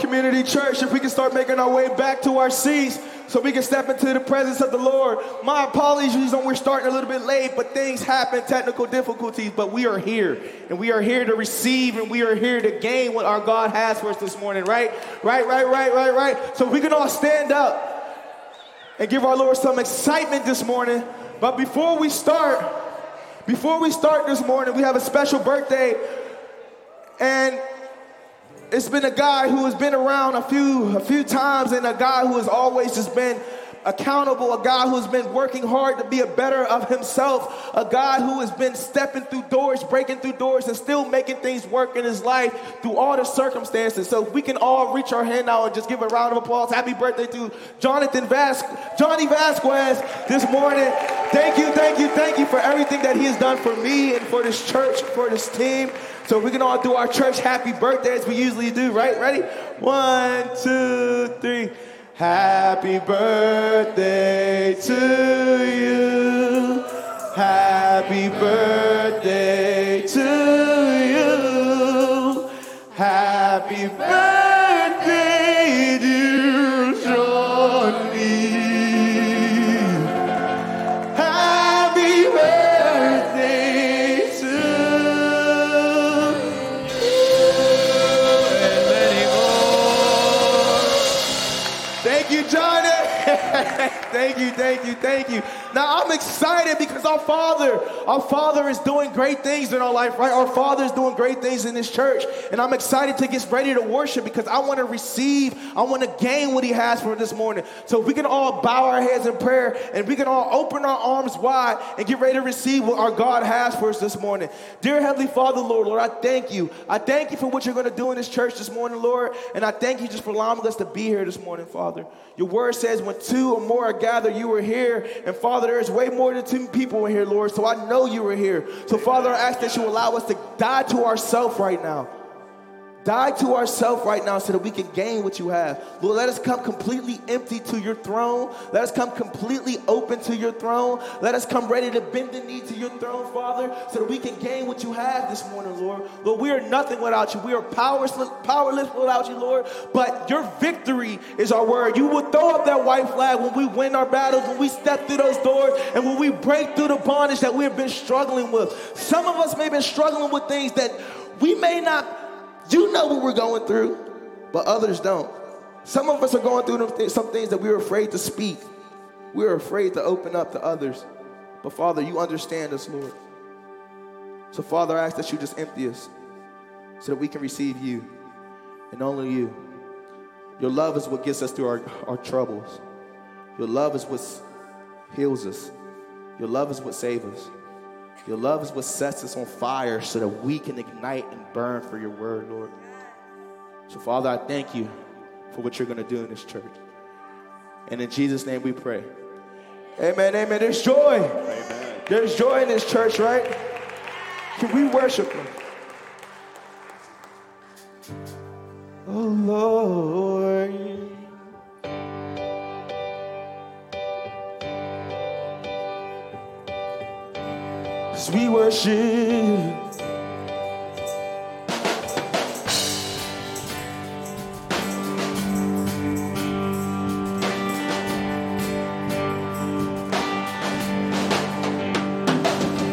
Community Church. If we can start making our way back to our seats so we can step into the presence of the Lord. My apologies on we're starting a little bit late, but things happen, technical difficulties, but we are here. And we are here to receive and we are here to gain what our God has for us this morning, right? Right, right, right, right, right. So we can all stand up and give our Lord some excitement this morning. But before we start, before we start this morning, we have a special birthday. And it's been a guy who has been around a few a few times and a guy who has always just been accountable, a guy who's been working hard to be a better of himself, a guy who has been stepping through doors, breaking through doors, and still making things work in his life through all the circumstances. So we can all reach our hand out and just give a round of applause. Happy birthday to Jonathan Vas- Johnny Vasquez this morning. Thank you, thank you, thank you for everything that he has done for me and for this church, for this team. So we can all do our church happy birthday as we usually do, right? Ready? One, two, three. Happy birthday to you. Happy birthday to you. Happy birthday, you, thank you, thank you. Now I'm excited because our Father, our Father is doing great things in our life, right? Our Father is doing great things in this church. And I'm excited to get ready to worship because I want to receive, I want to gain what He has for this morning. So we can all bow our heads in prayer and we can all open our arms wide and get ready to receive what our God has for us this morning. Dear Heavenly Father, Lord, Lord, I thank you. I thank you for what you're going to do in this church this morning, Lord. And I thank you just for allowing us to be here this morning, Father. Your word says when two or more are gathered, you are here. And Father, there is way more than two people in here, Lord. So I know you are here. So Father, I ask that you allow us to die to ourselves right now. Die to ourselves right now so that we can gain what you have. Lord, let us come completely empty to your throne. Let us come completely open to your throne. Let us come ready to bend the knee to your throne, Father, so that we can gain what you have this morning, Lord. Lord, we are nothing without you. We are powerless, powerless without you, Lord. But your victory is our word. You will throw up that white flag when we win our battles, when we step through those doors, and when we break through the bondage that we have been struggling with. Some of us may have been struggling with things that we may not you know what we're going through, but others don't. Some of us are going through some things that we're afraid to speak. We're afraid to open up to others. But Father, you understand us, Lord. So, Father, I ask that you just empty us so that we can receive you and only you. Your love is what gets us through our, our troubles. Your love is what heals us. Your love is what saves us. Your love is what sets us on fire so that we can ignite and burn for your word, Lord. So, Father, I thank you for what you're going to do in this church. And in Jesus' name we pray. Amen, amen. There's joy. Amen. There's joy in this church, right? Can we worship him? Worship.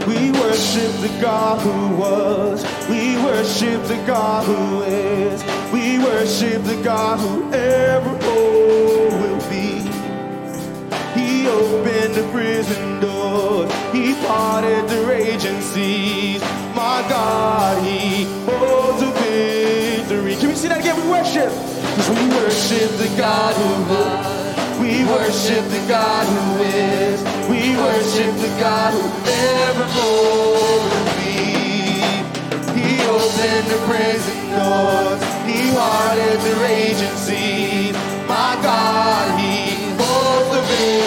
We worship the God who was. We worship the God who is. We worship the God who ever worship the God who was. We worship the God who is. We worship the God who ever will be. He opened the prison doors. He parted the raging seas. My God, He holds the victory.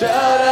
We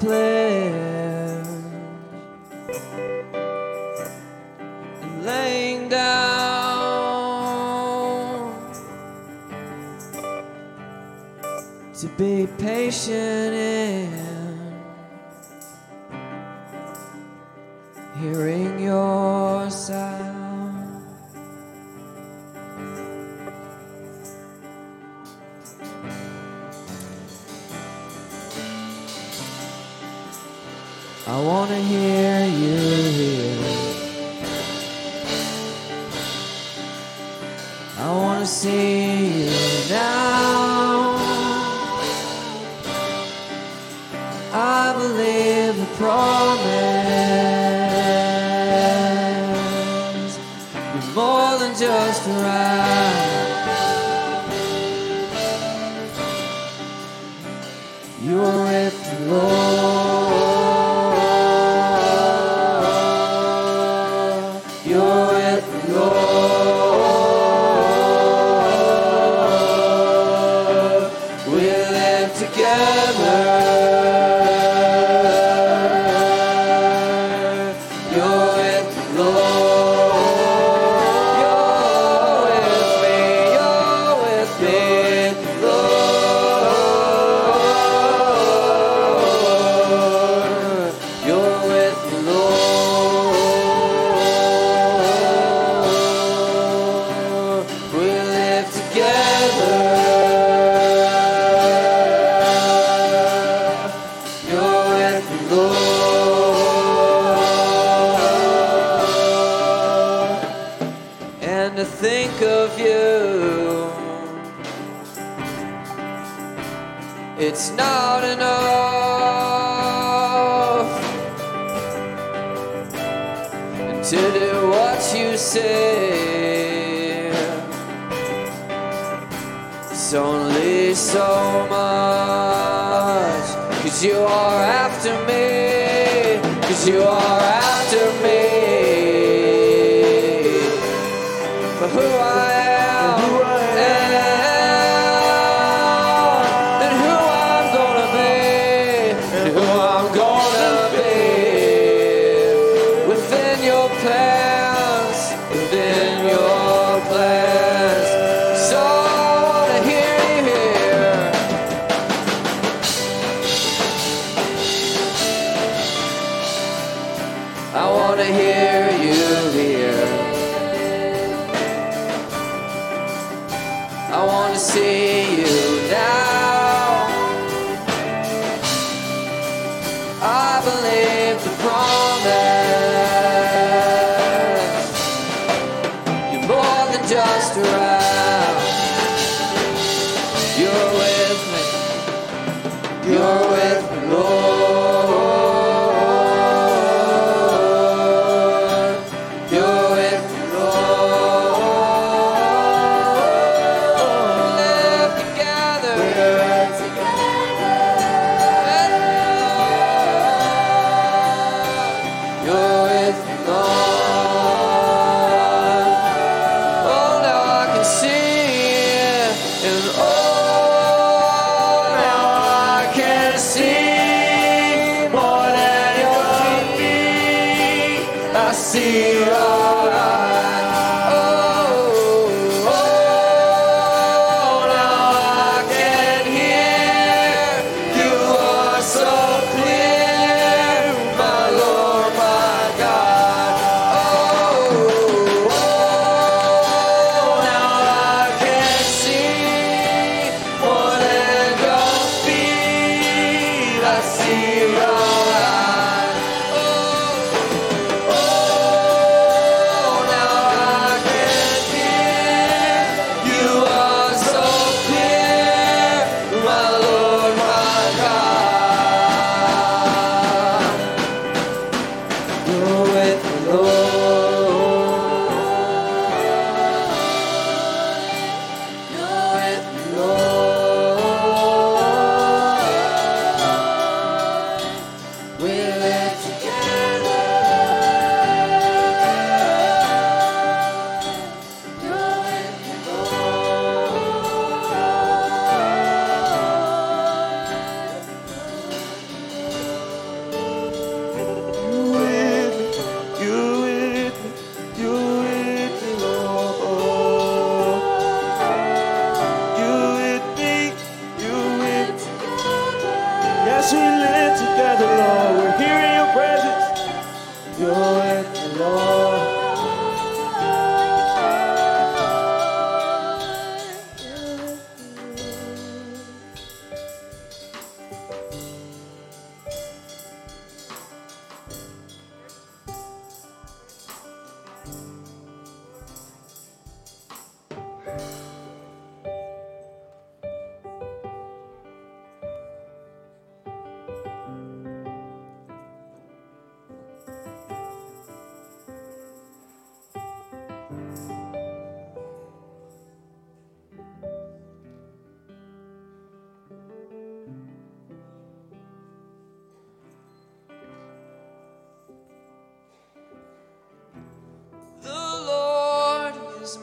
place. it's not enough to do what you say. It's only so much, cause you are after me, cause you are after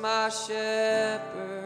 my shepherd.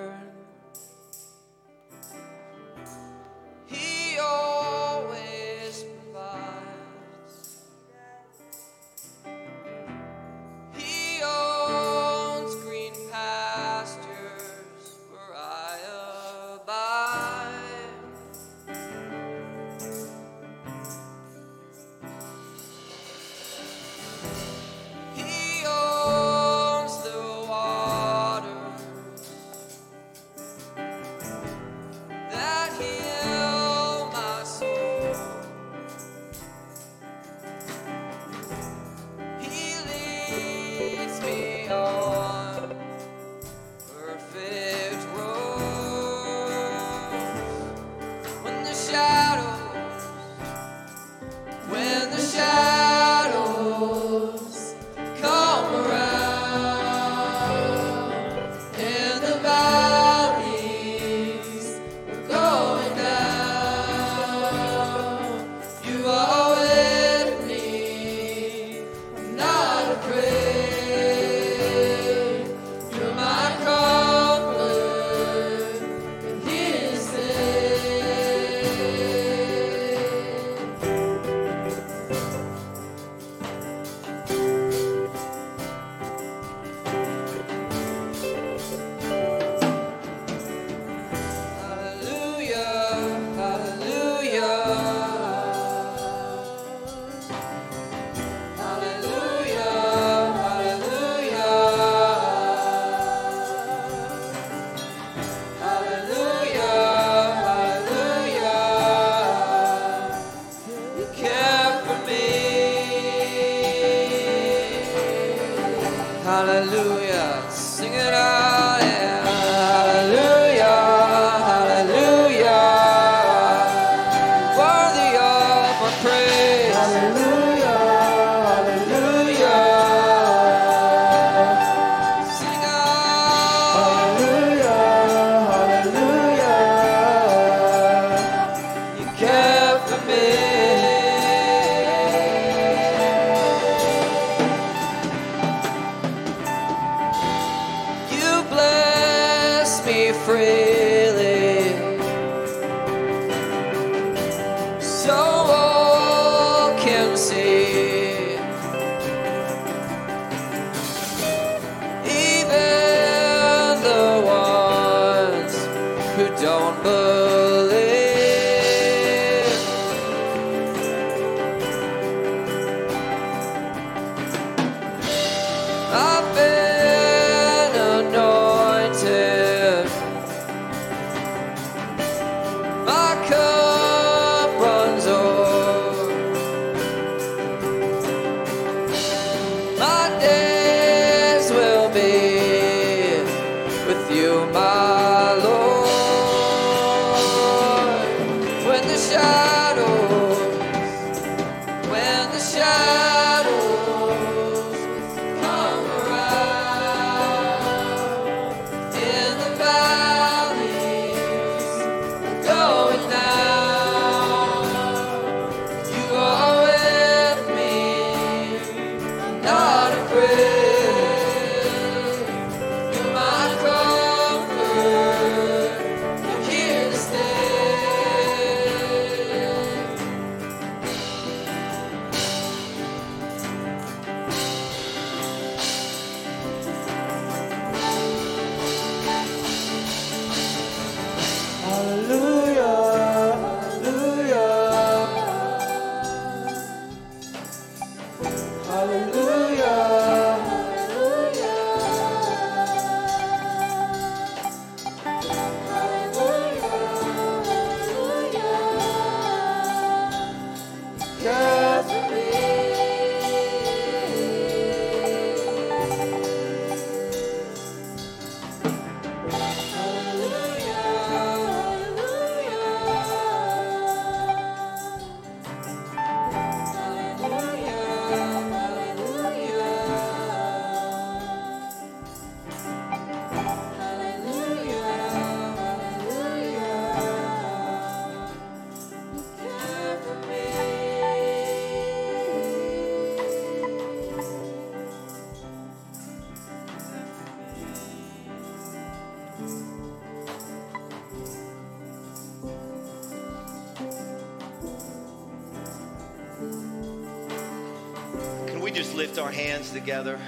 Lift our hands together?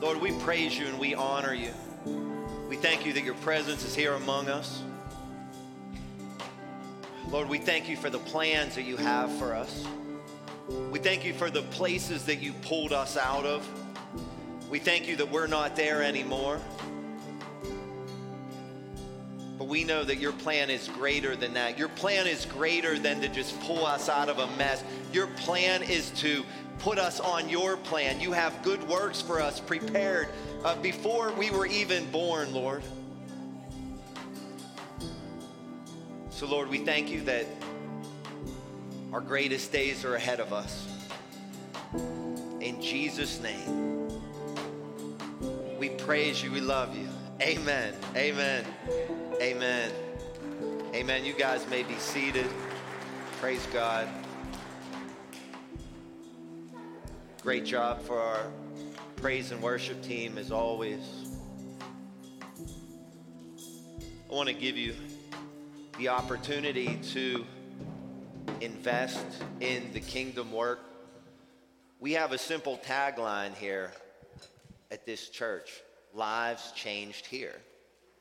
Lord, we praise you and we honor you. We thank you that your presence is here among us. Lord, we thank you for the plans that you have for us. We thank you for the places that you pulled us out of. We thank you that we're not there anymore. But we know that your plan is greater than that. Your plan is greater than to just pull us out of a mess. Your plan is to put us on your plan. You have good works for us prepared uh, before we were even born, Lord. So, Lord, we thank you that our greatest days are ahead of us. In Jesus' name, we praise you. We love you. Amen. Amen. Amen. Amen. You guys may be seated. Praise God. Great job for our praise and worship team as always. I want to give you the opportunity to invest in the kingdom work. We have a simple tagline here at this church Lives changed here.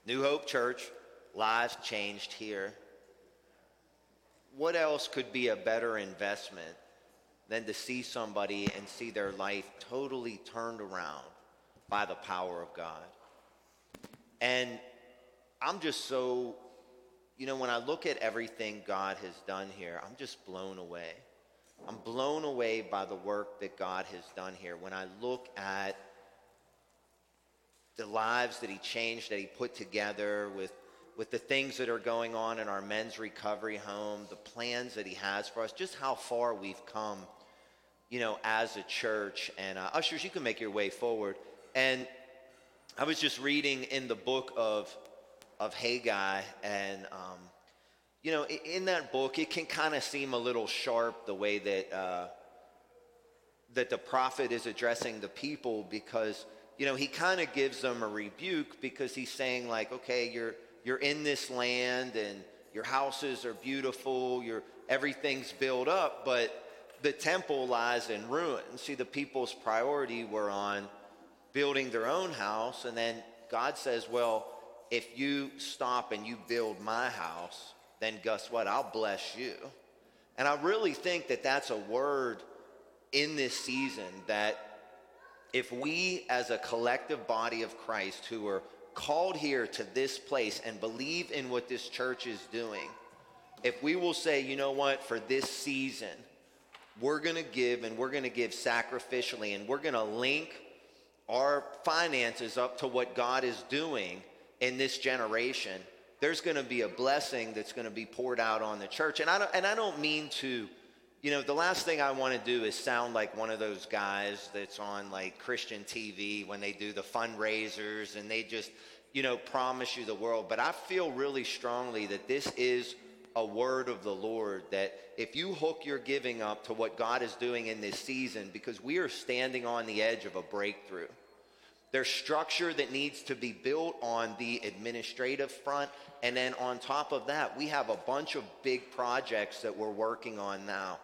New Hope Church, lives changed here. What else could be a better investment than to see somebody and see their life totally turned around by the power of God? And I'm just so, you know, when I look at everything God has done here, I'm just blown away. I'm blown away by the work that God has done here. When I look at the lives that he changed, that he put together with, with the things that are going on in our men's recovery home, the plans that he has for us, just how far we've come, you know, as a church. And uh, ushers, you can make your way forward. And I was just reading in the book of, of Haggai, and, um, you know, in that book, it can kind of seem a little sharp the way that. Uh, that the prophet is addressing the people because you know he kind of gives them a rebuke because he's saying like okay you're you're in this land and your houses are beautiful your everything's built up but the temple lies in ruins see the people's priority were on building their own house and then god says well if you stop and you build my house, then guess what? I'll bless you. And I really think that that's a word in this season that if we as a collective body of Christ who are called here to this place and believe in what this church is doing, if we will say, you know what, for this season, we're going to give and we're going to give sacrificially and we're going to link our finances up to what God is doing in this generation, there's going to be a blessing that's going to be poured out on the church. And I don't, and I don't mean to, you know, the last thing I want to do is sound like one of those guys that's on like Christian TV when they do the fundraisers and they just, you know, promise you the world. But I feel really strongly that this is a word of the Lord that if you hook your giving up to what God is doing in this season, because we are standing on the edge of a breakthrough. There's structure that needs to be built on the administrative front. And then on top of that, we have a bunch of big projects that we're working on now.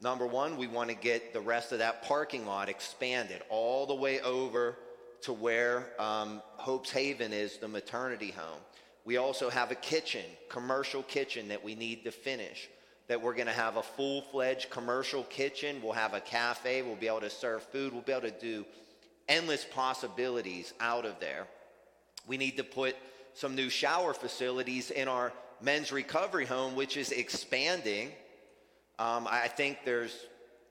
Number one, we want to get the rest of that parking lot expanded all the way over to where um, Hope's Haven is, the maternity home. We also have a kitchen, commercial kitchen that we need to finish. That we're going to have a full fledged commercial kitchen. We'll have a cafe. We'll be able to serve food. We'll be able to do endless possibilities out of there. We need to put some new shower facilities in our men's recovery home, which is expanding. Um, I think there's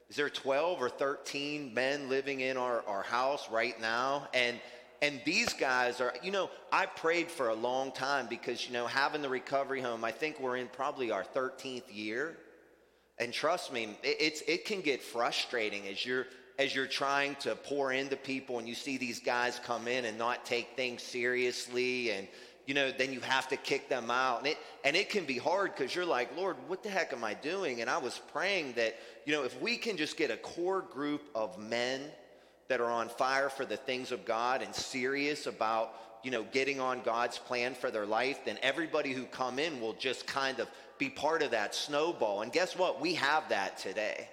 is there 12 or 13 men living in our, our house right now and and these guys are you know i prayed for a long time because you know having the recovery home i think we're in probably our 13th year. And trust me it, it's it can get frustrating as you're as you're trying to pour into people and you see these guys come in and not take things seriously and you know then you have to kick them out. And it and it can be hard because you're like lord what the heck am i doing? And i was praying that you know if we can just get a core group of men that are on fire for the things of god and serious about you know getting on god's plan for their life then everybody who come in will just kind of be part of that snowball and guess what we have that today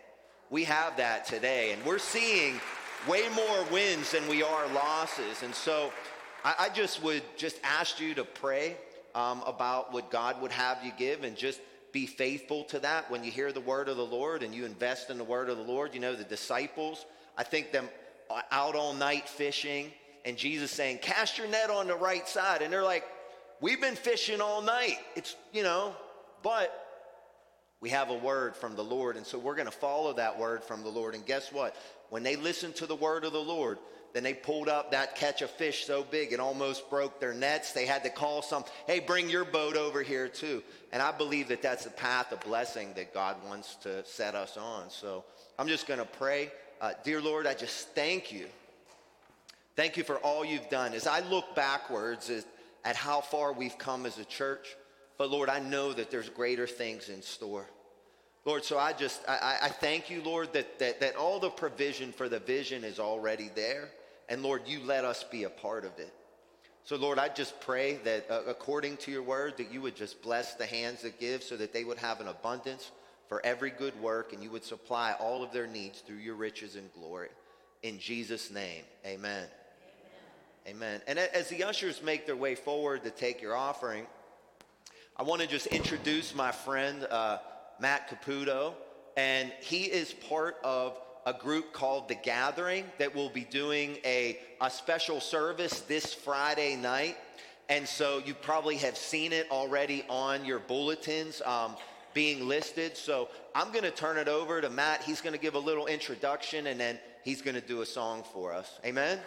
we have that today. And we're seeing way more wins than we are losses. And so I, I just would just ask you to pray um, about what God would have you give and just be faithful to that when you hear the word of the Lord and you invest in the word of the Lord. You know, the disciples, I think them out all night fishing and Jesus saying, cast your net on the right side. And they're like, we've been fishing all night. It's, you know, but we have a word from the Lord. And so we're going to follow that word from the Lord. And guess what? When they listened to the word of the Lord, then they pulled up that catch of fish so big it almost broke their nets. They had to call some, hey, bring your boat over here too. And I believe that that's the path of blessing that God wants to set us on. So I'm just going to pray. Uh, dear Lord, I just thank you. Thank you for all you've done. As I look backwards at, at how far we've come as a church, but Lord, I know that there's greater things in store. Lord, so I just, I, I thank you, Lord, that, that, that all the provision for the vision is already there. And Lord, you let us be a part of it. So, Lord, I just pray that uh, according to your word, that you would just bless the hands that give so that they would have an abundance for every good work and you would supply all of their needs through your riches and glory. In Jesus' name, amen. Amen. amen. And as the ushers make their way forward to take your offering, I want to just introduce my friend, uh, Matt Caputo, and he is part of a group called The Gathering that will be doing a, a special service this Friday night. And so you probably have seen it already on your bulletins um, being listed. So I'm going to turn it over to Matt. He's going to give a little introduction and then he's going to do a song for us. Amen.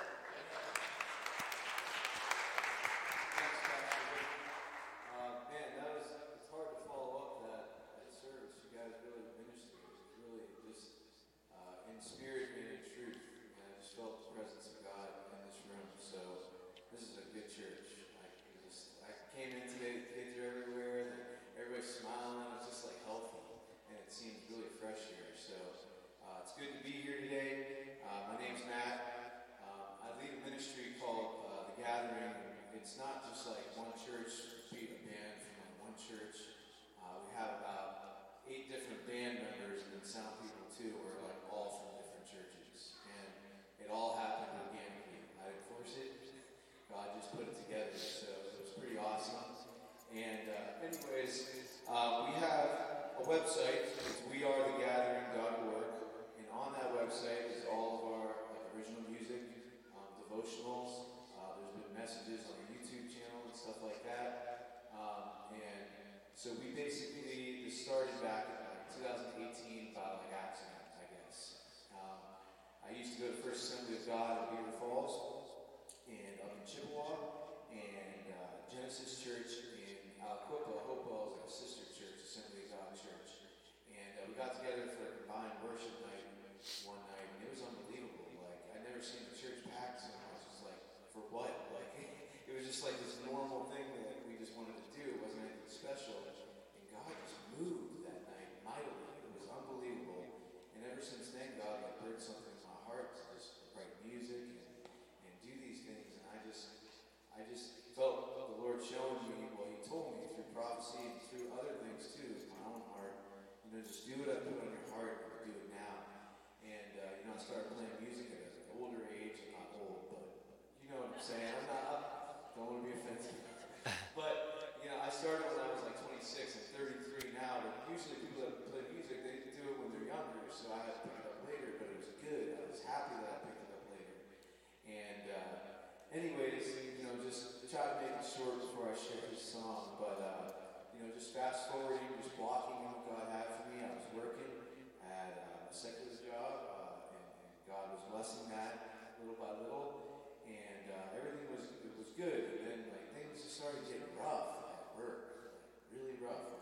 Anyways, you know, just try to make it short before I share this song. But uh, you know, just fast forwarding, just blocking what God had for me. I was working, had uh, a secular job, uh, and, and God was blessing that little by little, and uh, everything was it was good. And then like things just started getting rough at work, like, really rough.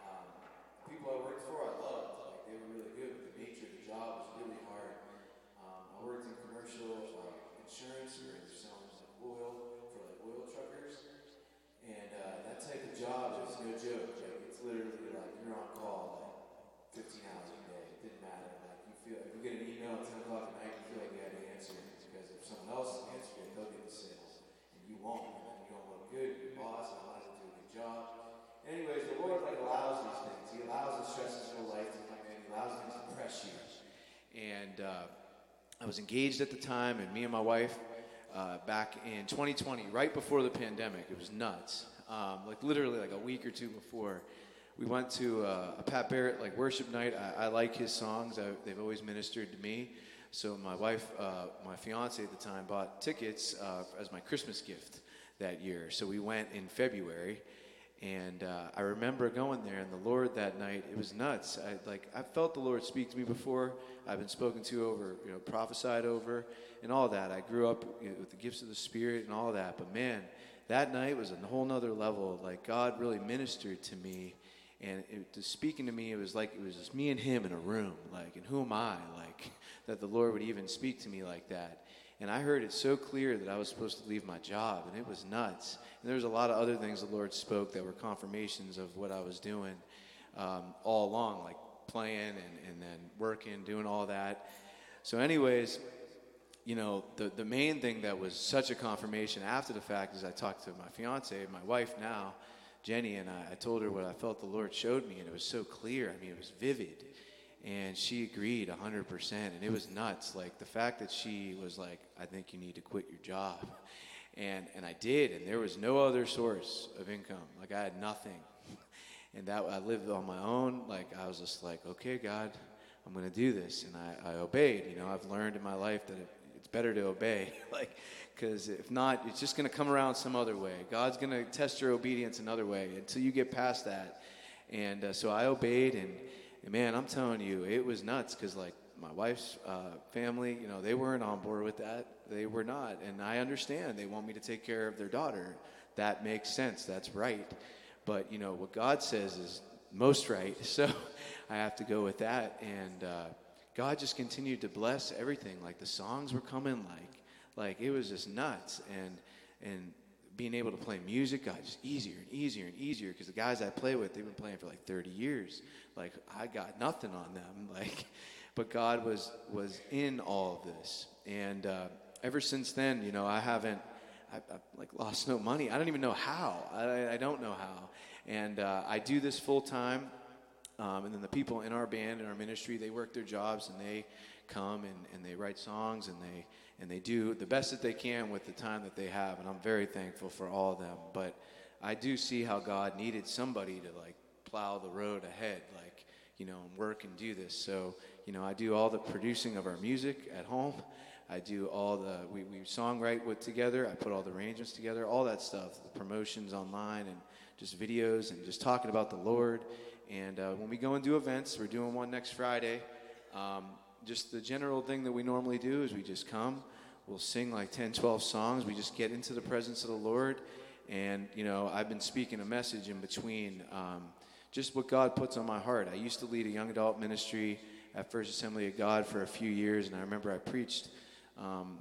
Um, people I worked for, I loved. Like they were really good, but the nature of the job was really hard. Um, I worked in commercial insurance, where they're selling like oil for like oil truckers, and uh, that type of job is no joke. Like it's literally like you're on call like 15 hours a day. It didn't matter. Like you feel if you get an email at 10 o'clock at night, you feel like you had to answer it because if someone else answers it, they'll get the sales, and you won't. And then you don't look good. Your boss, I wanted to do a good job. Anyways, the Lord like allows these things. He allows the stresses your life to come in. He allows things to press you. And uh, I was engaged at the time, and me and my wife, uh, back in 2020, right before the pandemic, it was nuts. Um, like literally, like a week or two before, we went to uh, a Pat Barrett like worship night. I, I like his songs; I, they've always ministered to me. So my wife, uh, my fiance at the time, bought tickets uh, as my Christmas gift that year. So we went in February, and uh, I remember going there, and the Lord that night, it was nuts. I like I felt the Lord speak to me before. I've been spoken to over, you know, prophesied over, and all that. I grew up you know, with the gifts of the Spirit and all that. But man, that night was a whole nother level. Like God really ministered to me, and it, to speaking to me, it was like it was just me and Him in a room. Like, and who am I? Like that the Lord would even speak to me like that. And I heard it so clear that I was supposed to leave my job, and it was nuts. And there was a lot of other things the Lord spoke that were confirmations of what I was doing um, all along, like playing and, and then working, doing all that. So, anyways, you know, the, the main thing that was such a confirmation after the fact is I talked to my fiance, my wife now, Jenny, and I, I told her what I felt the Lord showed me, and it was so clear. I mean, it was vivid. And she agreed 100%, and it was nuts. Like the fact that she was like, I think you need to quit your job. And, and I did, and there was no other source of income. Like I had nothing. And that I lived on my own. Like I was just like, okay, God, I'm going to do this. And I, I obeyed. You know, I've learned in my life that it, better to obey. like, because if not, it's just going to come around some other way. God's going to test your obedience another way until you get past that. And uh, so I obeyed, and, and man, I'm telling you, it was nuts because like my wife's uh, family, you know, they weren't on board with that. They were not, and I understand. They want me to take care of their daughter. That makes sense. That's right. But you know what God says is most right. So I have to go with that. And uh, God just continued to bless everything. Like the songs were coming, like like it was just nuts. And and being able to play music got just easier and easier and easier because the guys I play with, they've been playing for like 30 years. Like I got nothing on them. Like, but God was was in all of this, and uh, ever since then, you know, I haven't. I, I like lost no money. I don't even know how. I, I don't know how. And uh, I do this full time. Um, and then the people in our band in our ministry, they work their jobs and they come and, and they write songs and they and they do the best that they can with the time that they have. And I'm very thankful for all of them. But I do see how God needed somebody to like plow the road ahead, like, you know, and work and do this. So, you know, I do all the producing of our music at home. I do all the, we, we songwrite with together. I put all the arrangements together, all that stuff, the promotions online and just videos and just talking about the Lord. And uh, when we go and do events, we're doing one next Friday. Um, just the general thing that we normally do is we just come, we'll sing like 10, 12 songs. We just get into the presence of the Lord. And, you know, I've been speaking a message in between um, just what God puts on my heart. I used to lead a young adult ministry at First Assembly of God for a few years, and I remember I preached um,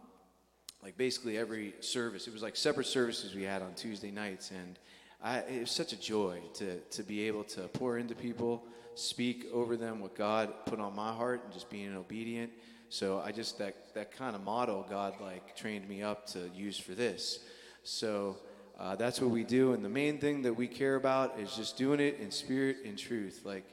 like basically every service. It was like separate services we had on Tuesday nights, and I, it was such a joy to, to be able to pour into people, speak over them what God put on my heart, and just being obedient. So I just that that kind of model God like trained me up to use for this. So uh, that's what we do, and the main thing that we care about is just doing it in spirit and truth. Like,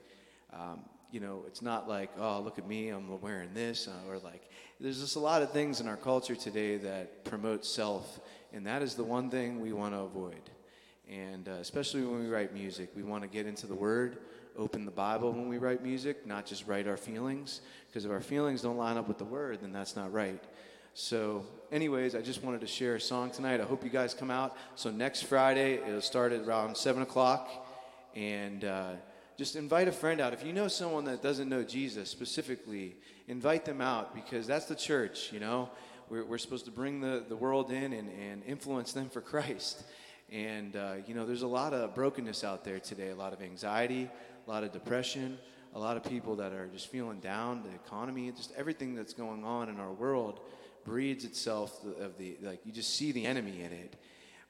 um, you know, it's not like, oh, look at me, I'm wearing this, uh, or like, there's just a lot of things in our culture today that promote self, and that is the one thing we want to avoid. And uh, especially when we write music, we want to get into the Word, open the Bible when we write music, not just write our feelings, because if our feelings don't line up with the Word, then that's not right. So, anyways, I just wanted to share a song tonight. I hope you guys come out. So, next Friday, it'll start at around 7 o'clock. And uh, just invite a friend out. If you know someone that doesn't know Jesus specifically, invite them out because that's the church, you know. We're, we're supposed to bring the, the world in and, and influence them for Christ. And, uh, you know, there's a lot of brokenness out there today, a lot of anxiety, a lot of depression, a lot of people that are just feeling down, the economy, just everything that's going on in our world breeds itself of the, like, you just see the enemy in it.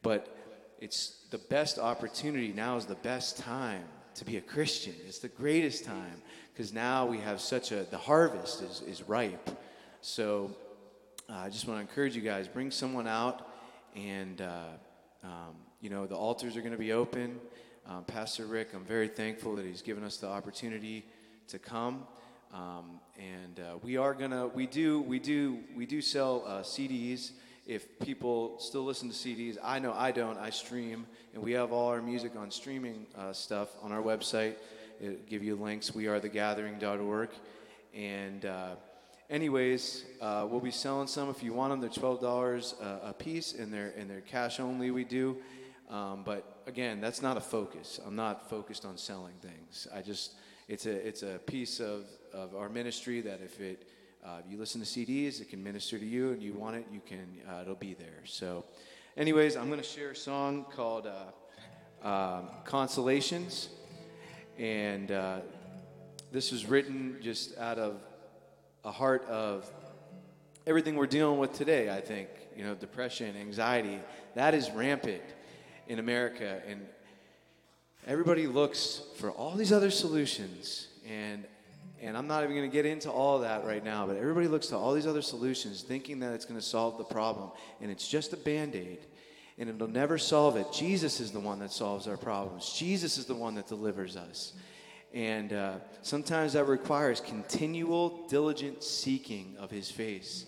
But it's the best opportunity. Now is the best time to be a Christian. It's the greatest time because now we have such a, the harvest is, is ripe. So uh, I just want to encourage you guys bring someone out and, uh, um, you know, the altars are going to be open. Um, Pastor Rick, I'm very thankful that he's given us the opportunity to come. Um, and uh, we are gonna, we do, we do, we do sell uh, CDs. If people still listen to CDs, I know I don't. I stream, and we have all our music on streaming uh, stuff on our website. It'll give you links. WeAreTheGathering.org, and uh, anyways, uh, we'll be selling some. If you want them, they're twelve dollars a piece, and they're and they're cash only. We do, um, but again, that's not a focus. I'm not focused on selling things. I just it's a it's a piece of of our ministry that if it uh, you listen to CDs, it can minister to you, and you want it, you can uh, it'll be there. So, anyways, I'm going to share a song called uh, um, "Consolations," and uh, this was written just out of a heart of everything we're dealing with today. I think you know, depression, anxiety, that is rampant in America, and everybody looks for all these other solutions and and I'm not even going to get into all that right now, but everybody looks to all these other solutions thinking that it's going to solve the problem, and it's just a band aid, and it'll never solve it. Jesus is the one that solves our problems, Jesus is the one that delivers us. And uh, sometimes that requires continual, diligent seeking of his face.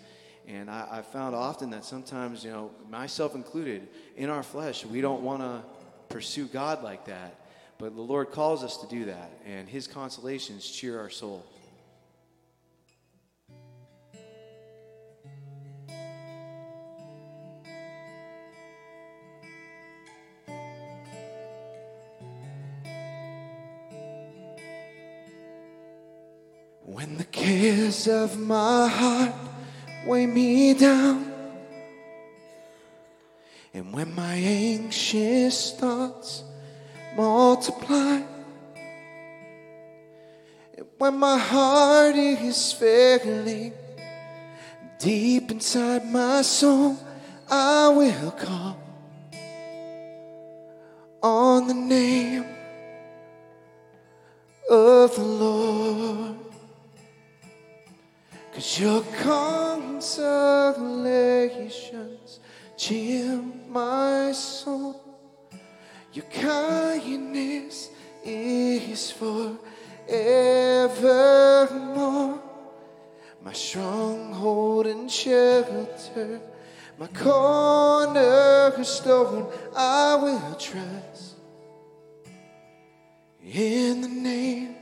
And I, I found often that sometimes, you know, myself included, in our flesh, we don't want to pursue God like that. But the Lord calls us to do that, and His consolations cheer our soul. When the cares of my heart weigh me down, and when my anxious thoughts multiply. And when my heart is failing, deep inside my soul, I will call on the name of the Lord. Cause your consolations cheer my soul. Your kindness is forevermore. My stronghold and shelter, my cornerstone, I will trust. In the name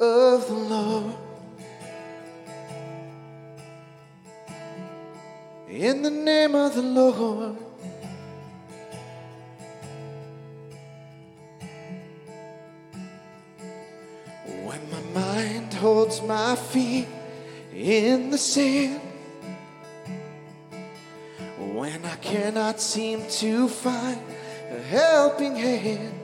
of the Lord. In the name of the Lord. When my mind holds my feet in the sand, when I cannot seem to find a helping hand,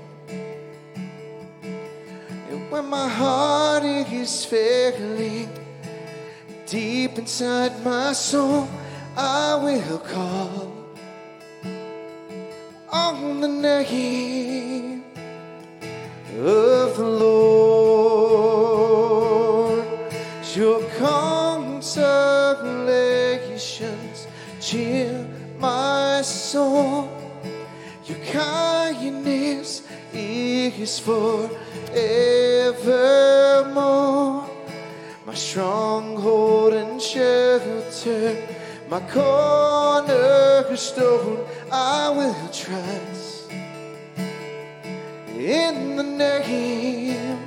and when my heart is failing deep inside my soul, I will call on the name of the Lord. Your consolations cheer my soul. Your kindness is forevermore. My stronghold and shelter, my cornerstone, I will trust in the name.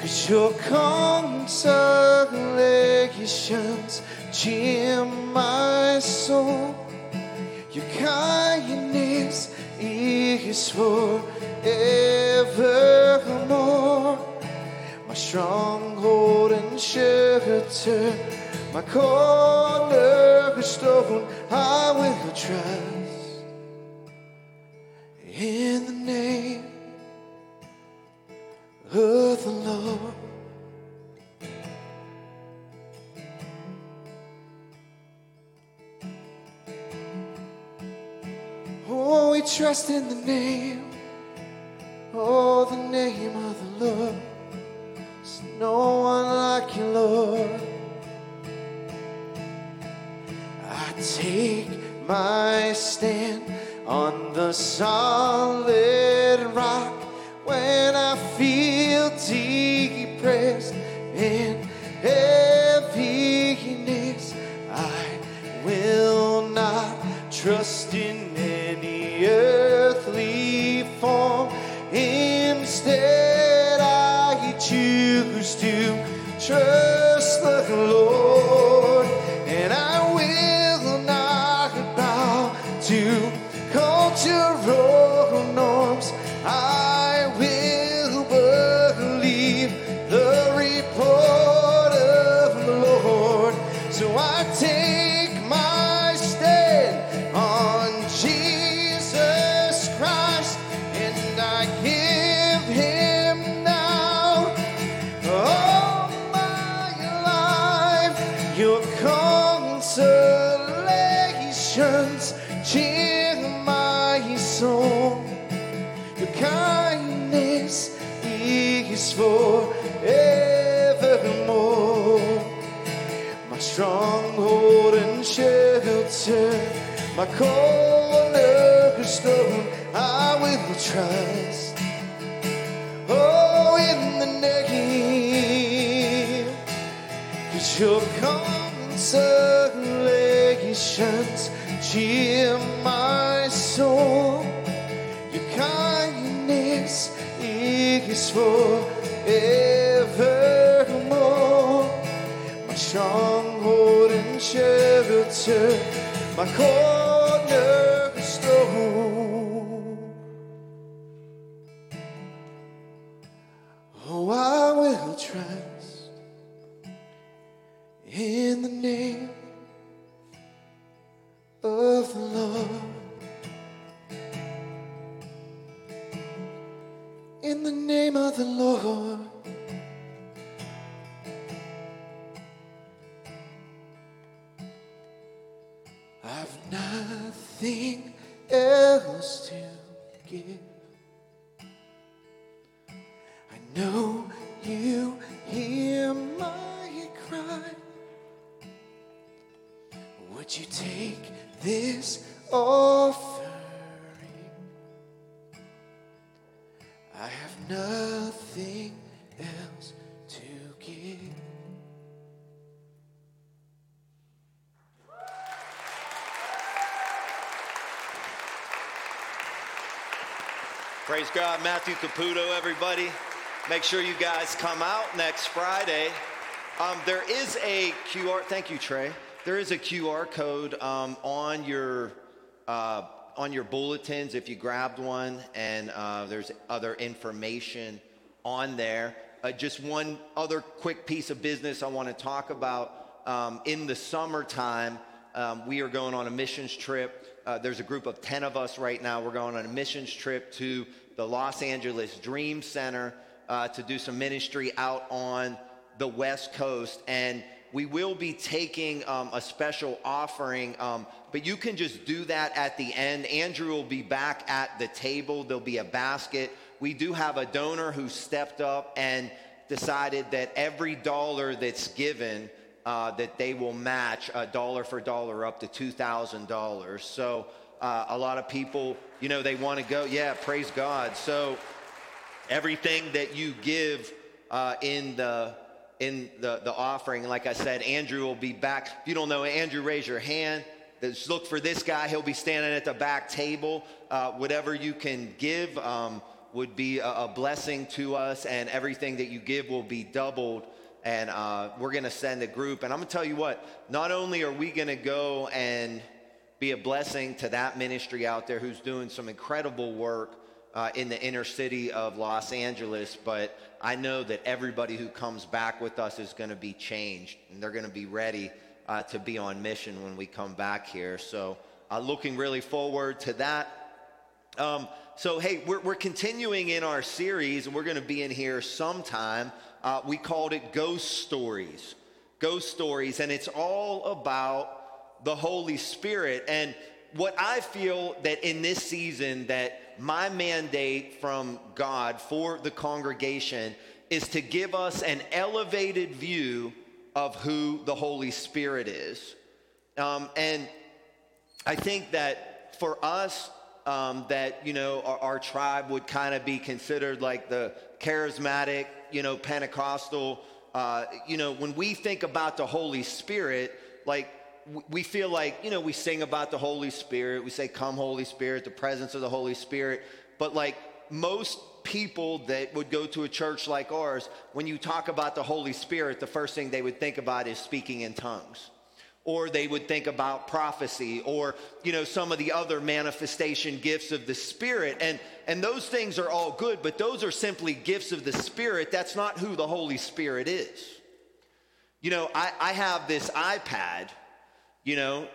Cause your consolations cheer my soul. Your kindness is forevermore. My stronghold and shelter, my cornerstone, I will trust in the name of the Lord. Oh, we trust in the name, oh, the name of the Lord. There's no one like you, Lord. I take my stand on the solid rock when I feel depressed and heaviness. I will not trust in any earthly form. Instead, I choose to trust my cornerstone, I will trust. Oh, in the name, 'cause your consolations cheer my soul. Your kindness is forevermore. My stronghold and shelter, my cornerstone. God. Matthew Caputo, everybody. Make sure you guys come out next Friday. Um, there is a QR, thank you, Trey. There is a QR code um, on your uh, on your bulletins if you grabbed one, and uh, there's other information on there. Uh, just one other quick piece of business I want to talk about. Um, in the summertime, um, we are going on a missions trip. Uh, there's a group of 10 of us right now. We're going on a missions trip to the Los Angeles Dream Center uh, to do some ministry out on the West Coast. And we will be taking um, a special offering, um, but you can just do that at the end. Andrew will be back at the table. There'll be a basket. We do have a donor who stepped up and decided that every dollar that's given, uh, that they will match a dollar for dollar up to $2,000. So uh, a lot of people, you know, they want to go. Yeah, praise God. So everything that you give uh, in the in the, the offering. Like I said, Andrew will be back. If you don't know Andrew, raise your hand. Just look for this guy. He'll be standing at the back table. Uh, whatever you can give um, would be a, a, blessing to us, and everything that you give will be doubled. And uh, we're going to send a group. And I'm going to tell you what, not only are we going to go and be a blessing to that ministry out there who's doing some incredible work uh, in the inner city of Los Angeles, but I know that everybody who comes back with us is going to be changed and they're going to be ready uh, to be on mission when we come back here. So, uh, looking really forward to that. Um, so, hey, we're, we're continuing in our series and we're going to be in here sometime. Uh, we called it Ghost Stories. Ghost Stories, and it's all about the Holy Spirit. And what I feel that in this season that my mandate from God for the congregation is to give us an elevated view of who the Holy Spirit is. Um, and I think that for us, um, that you know our, our tribe would kind of be considered like the charismatic, you know, Pentecostal. Uh, you know, when we think about the Holy Spirit, like we feel like, you know, we sing about the Holy Spirit. We say, Come, Holy Spirit, the presence of the Holy Spirit. But like most people that would go to a church like ours, when you talk about the Holy Spirit, the first thing they would think about is speaking in tongues. Or they would think about prophecy or, you know, some of the other manifestation gifts of the Spirit. And, and those things are all good, but those are simply gifts of the Spirit. That's not who the Holy Spirit is. You know, I, I have this iPad you know,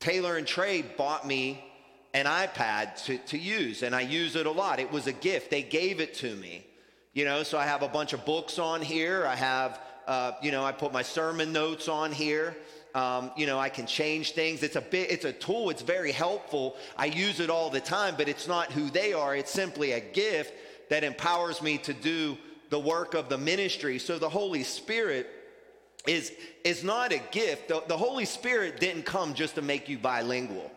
Taylor and Trey bought me an iPad to, to use, and I use it a lot. It was a gift. They gave it to me. You know, so I have a bunch of books on here. I have, uh, you know, I put my sermon notes on here. Um, you know, I can change things. It's a bit, it's a tool. It's very helpful. I use it all the time, but it's not who they are. It's simply a gift that empowers me to do the work of the ministry. So the Holy Spirit is, is not a gift. The, the Holy Spirit didn't come just to make you bilingual.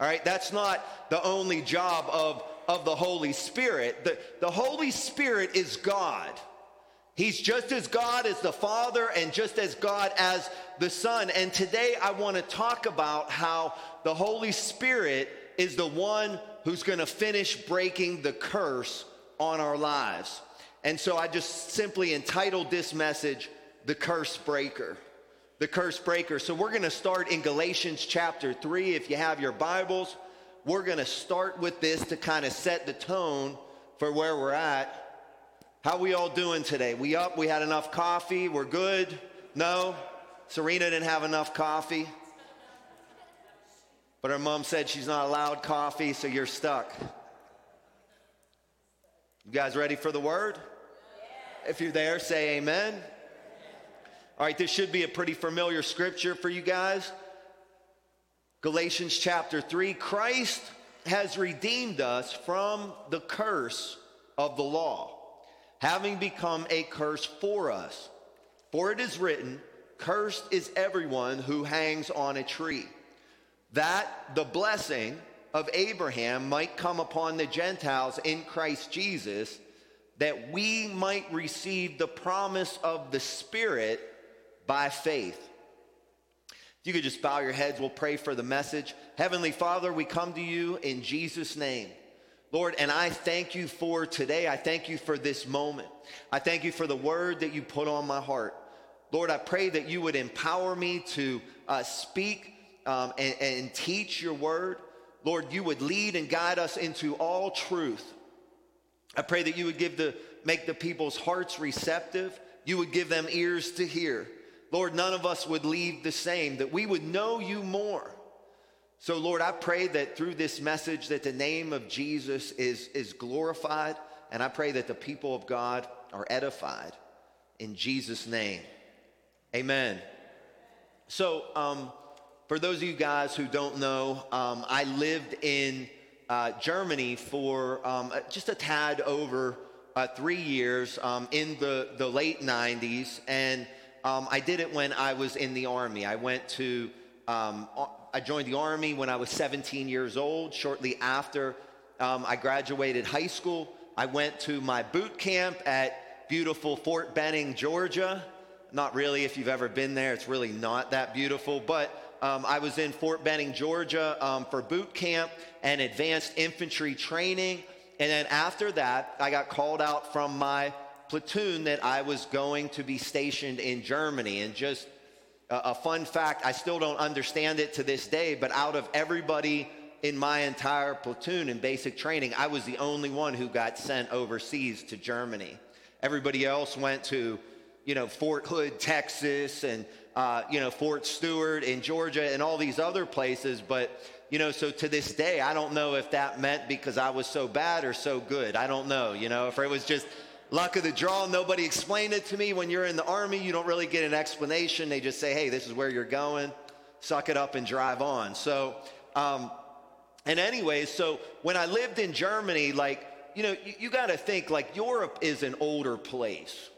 All right, that's not the only job of, of the Holy Spirit. The, the Holy Spirit is God. He's just as God as the Father and just as God as the Son. And today I want to talk about how the Holy Spirit is the one who's going to finish breaking the curse on our lives. And so I just simply entitled this message, the curse breaker. The curse breaker. So we're going to start in Galatians chapter 3. If you have your Bibles, we're going to start with this to kind of set the tone for where we're at. How we all doing today? We up? We had enough coffee? We're good? No? Serena didn't have enough coffee. But her mom said she's not allowed coffee, so you're stuck. You guys ready for the word? If you're there, say amen. All right, this should be a pretty familiar scripture for you guys. Galatians chapter 3 Christ has redeemed us from the curse of the law, having become a curse for us. For it is written, Cursed is everyone who hangs on a tree, that the blessing of Abraham might come upon the Gentiles in Christ Jesus, that we might receive the promise of the Spirit by faith. You could just bow your heads, we'll pray for the message. Heavenly Father, we come to you in Jesus' name. Lord, and I thank you for today. I thank you for this moment. I thank you for the word that you put on my heart. Lord, I pray that you would empower me to uh, speak um, and, and teach your word. Lord, you would lead and guide us into all truth. I pray that you would give the make the people's hearts receptive. You would give them ears to hear. Lord, none of us would leave the same, that we would know you more. So, Lord, I pray that through this message that the name of Jesus is, is glorified, and I pray that the people of God are edified in Jesus' name. Amen. So, um, for those of you guys who don't know, um, I lived in uh, Germany for um, uh, just a tad over uh, three years um, in the, the late 90s, and um, I did it when I was in the Army. I went to um, I joined the Army when I was 17 years old. Shortly after um, I graduated high school, I went to my boot camp at beautiful Fort Benning, Georgia. Not really, if you've ever been there, it's really not that beautiful. But um, I was in Fort Benning, Georgia um, for boot camp and advanced infantry training. And then after that, I got called out from my platoon that I was going to be stationed in Germany. And just a fun fact, I still don't understand it to this day, but out of everybody in my entire platoon in basic training, I was the only one who got sent overseas to Germany. Everybody else went to, you know, Fort Hood, Texas, and, uh, you know, Fort Stewart in Georgia and all these other places. But, you know, so to this day, I don't know if that meant because I was so bad or so good. I don't know, you know, if it was just luck of the draw. Nobody explained it to me. When you're in the army, you don't really get an explanation. They just say, hey, this is where you're going. Suck it up and drive on. So, um, and anyway, so when I lived in Germany, like, you know, you, you got to think like Europe is an older place.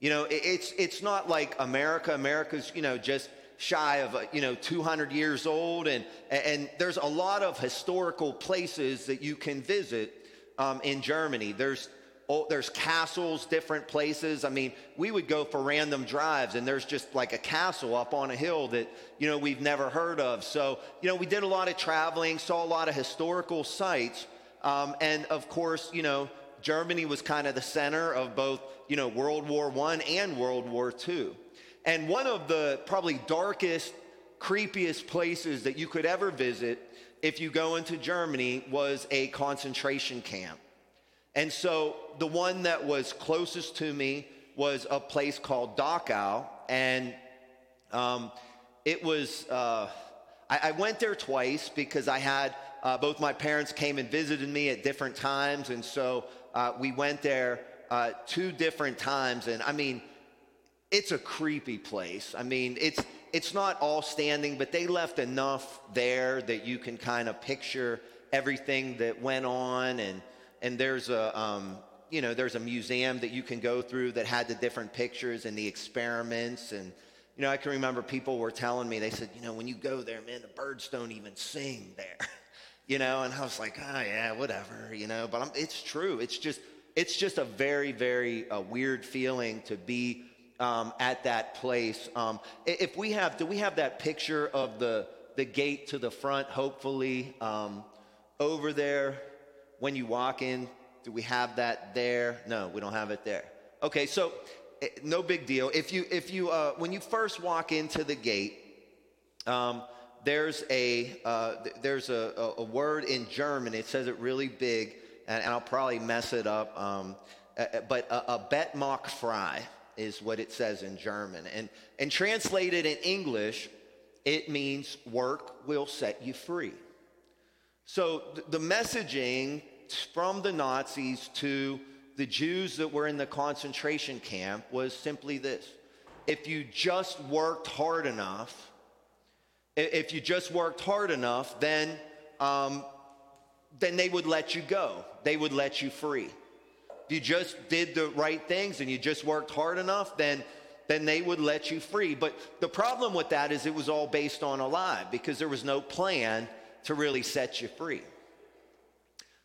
You know, it, it's it's not like America. America's you know just shy of uh, you know 200 years old, and and there's a lot of historical places that you can visit um, in Germany. There's oh, there's castles, different places. I mean, we would go for random drives, and there's just like a castle up on a hill that, you know, we've never heard of. So, you know, we did a lot of traveling, saw a lot of historical sites. Um, and of course, you know, Germany was kind of the center of both, you know, World War I and World War II. And one of the probably darkest, creepiest places that you could ever visit if you go into Germany was a concentration camp. And so the one that was closest to me was a place called Dachau. And um, it was, uh, I, I, went there twice because I had uh, both my parents came and visited me at different times. And so uh, we went there uh, two different times. And I mean, it's a creepy place. I mean, it's, it's not all standing, but they left enough there that you can kind of picture everything that went on and and there's a um, you know there's a museum that you can go through that had the different pictures and the experiments. And you know i can remember people were telling me they said you know when you go there man the birds don't even sing there. You know and i was like oh yeah whatever you know but I'm, it's true. It's just it's just a very very uh, weird feeling to be um, at that place. Um, if we have do we have that picture of the the gate to the front hopefully um, over there when you walk in, do we have that there? No, we don't have it there. Okay, so eh, no big deal. If you, if you, uh, when you first walk into the gate, um, there's a uh, there's a, a, word in German. It says it really big, and, and I'll probably mess it up. Um, uh, but a, a bet mock fry is what it says in German, and and translated in English, it means work will set you free. So the messaging from the Nazis to the Jews that were in the concentration camp was simply this if you just worked hard enough, if you just worked hard enough, then, um, then they would let you go. They would let you free. If you just did the right things and you just worked hard enough, then, then they would let you free. But the problem with that is it was all based on a lie because there was no plan to really set you free.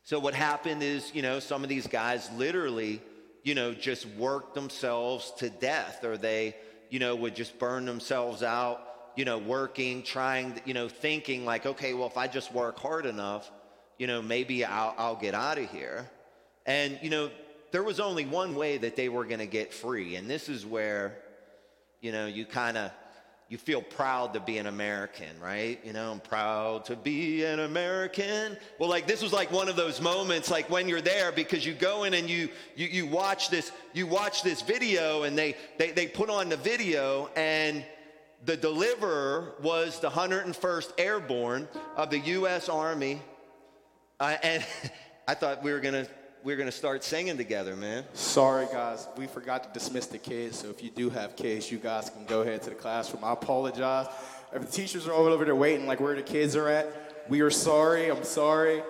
So what happened is, you know, some of these guys literally, you know, just worked themselves to death or they, you know, would just burn themselves out, you know, working, trying, you know, thinking like, okay, well, if I just work hard enough, you know, maybe I'll, I'll get out of here. And, you know, there was only one way that they were going to get free. And this is where, you know, you kind of, you feel proud to be an American, right? You know, I'm proud to be an American. Well, like this was like one of those moments, like when you're there, because you go in and you you, you watch this, you watch this video, and they, they they put on the video, and the deliverer was the 101st Airborne of the U.S. Army, uh, and I thought we were gonna were gonna start singing together, man. Sorry, guys. We forgot to dismiss the kids. So if you do have kids, you guys can go ahead to the classroom. I apologize. If the teachers are all over there waiting, like where the kids are at, we are sorry. I'm sorry.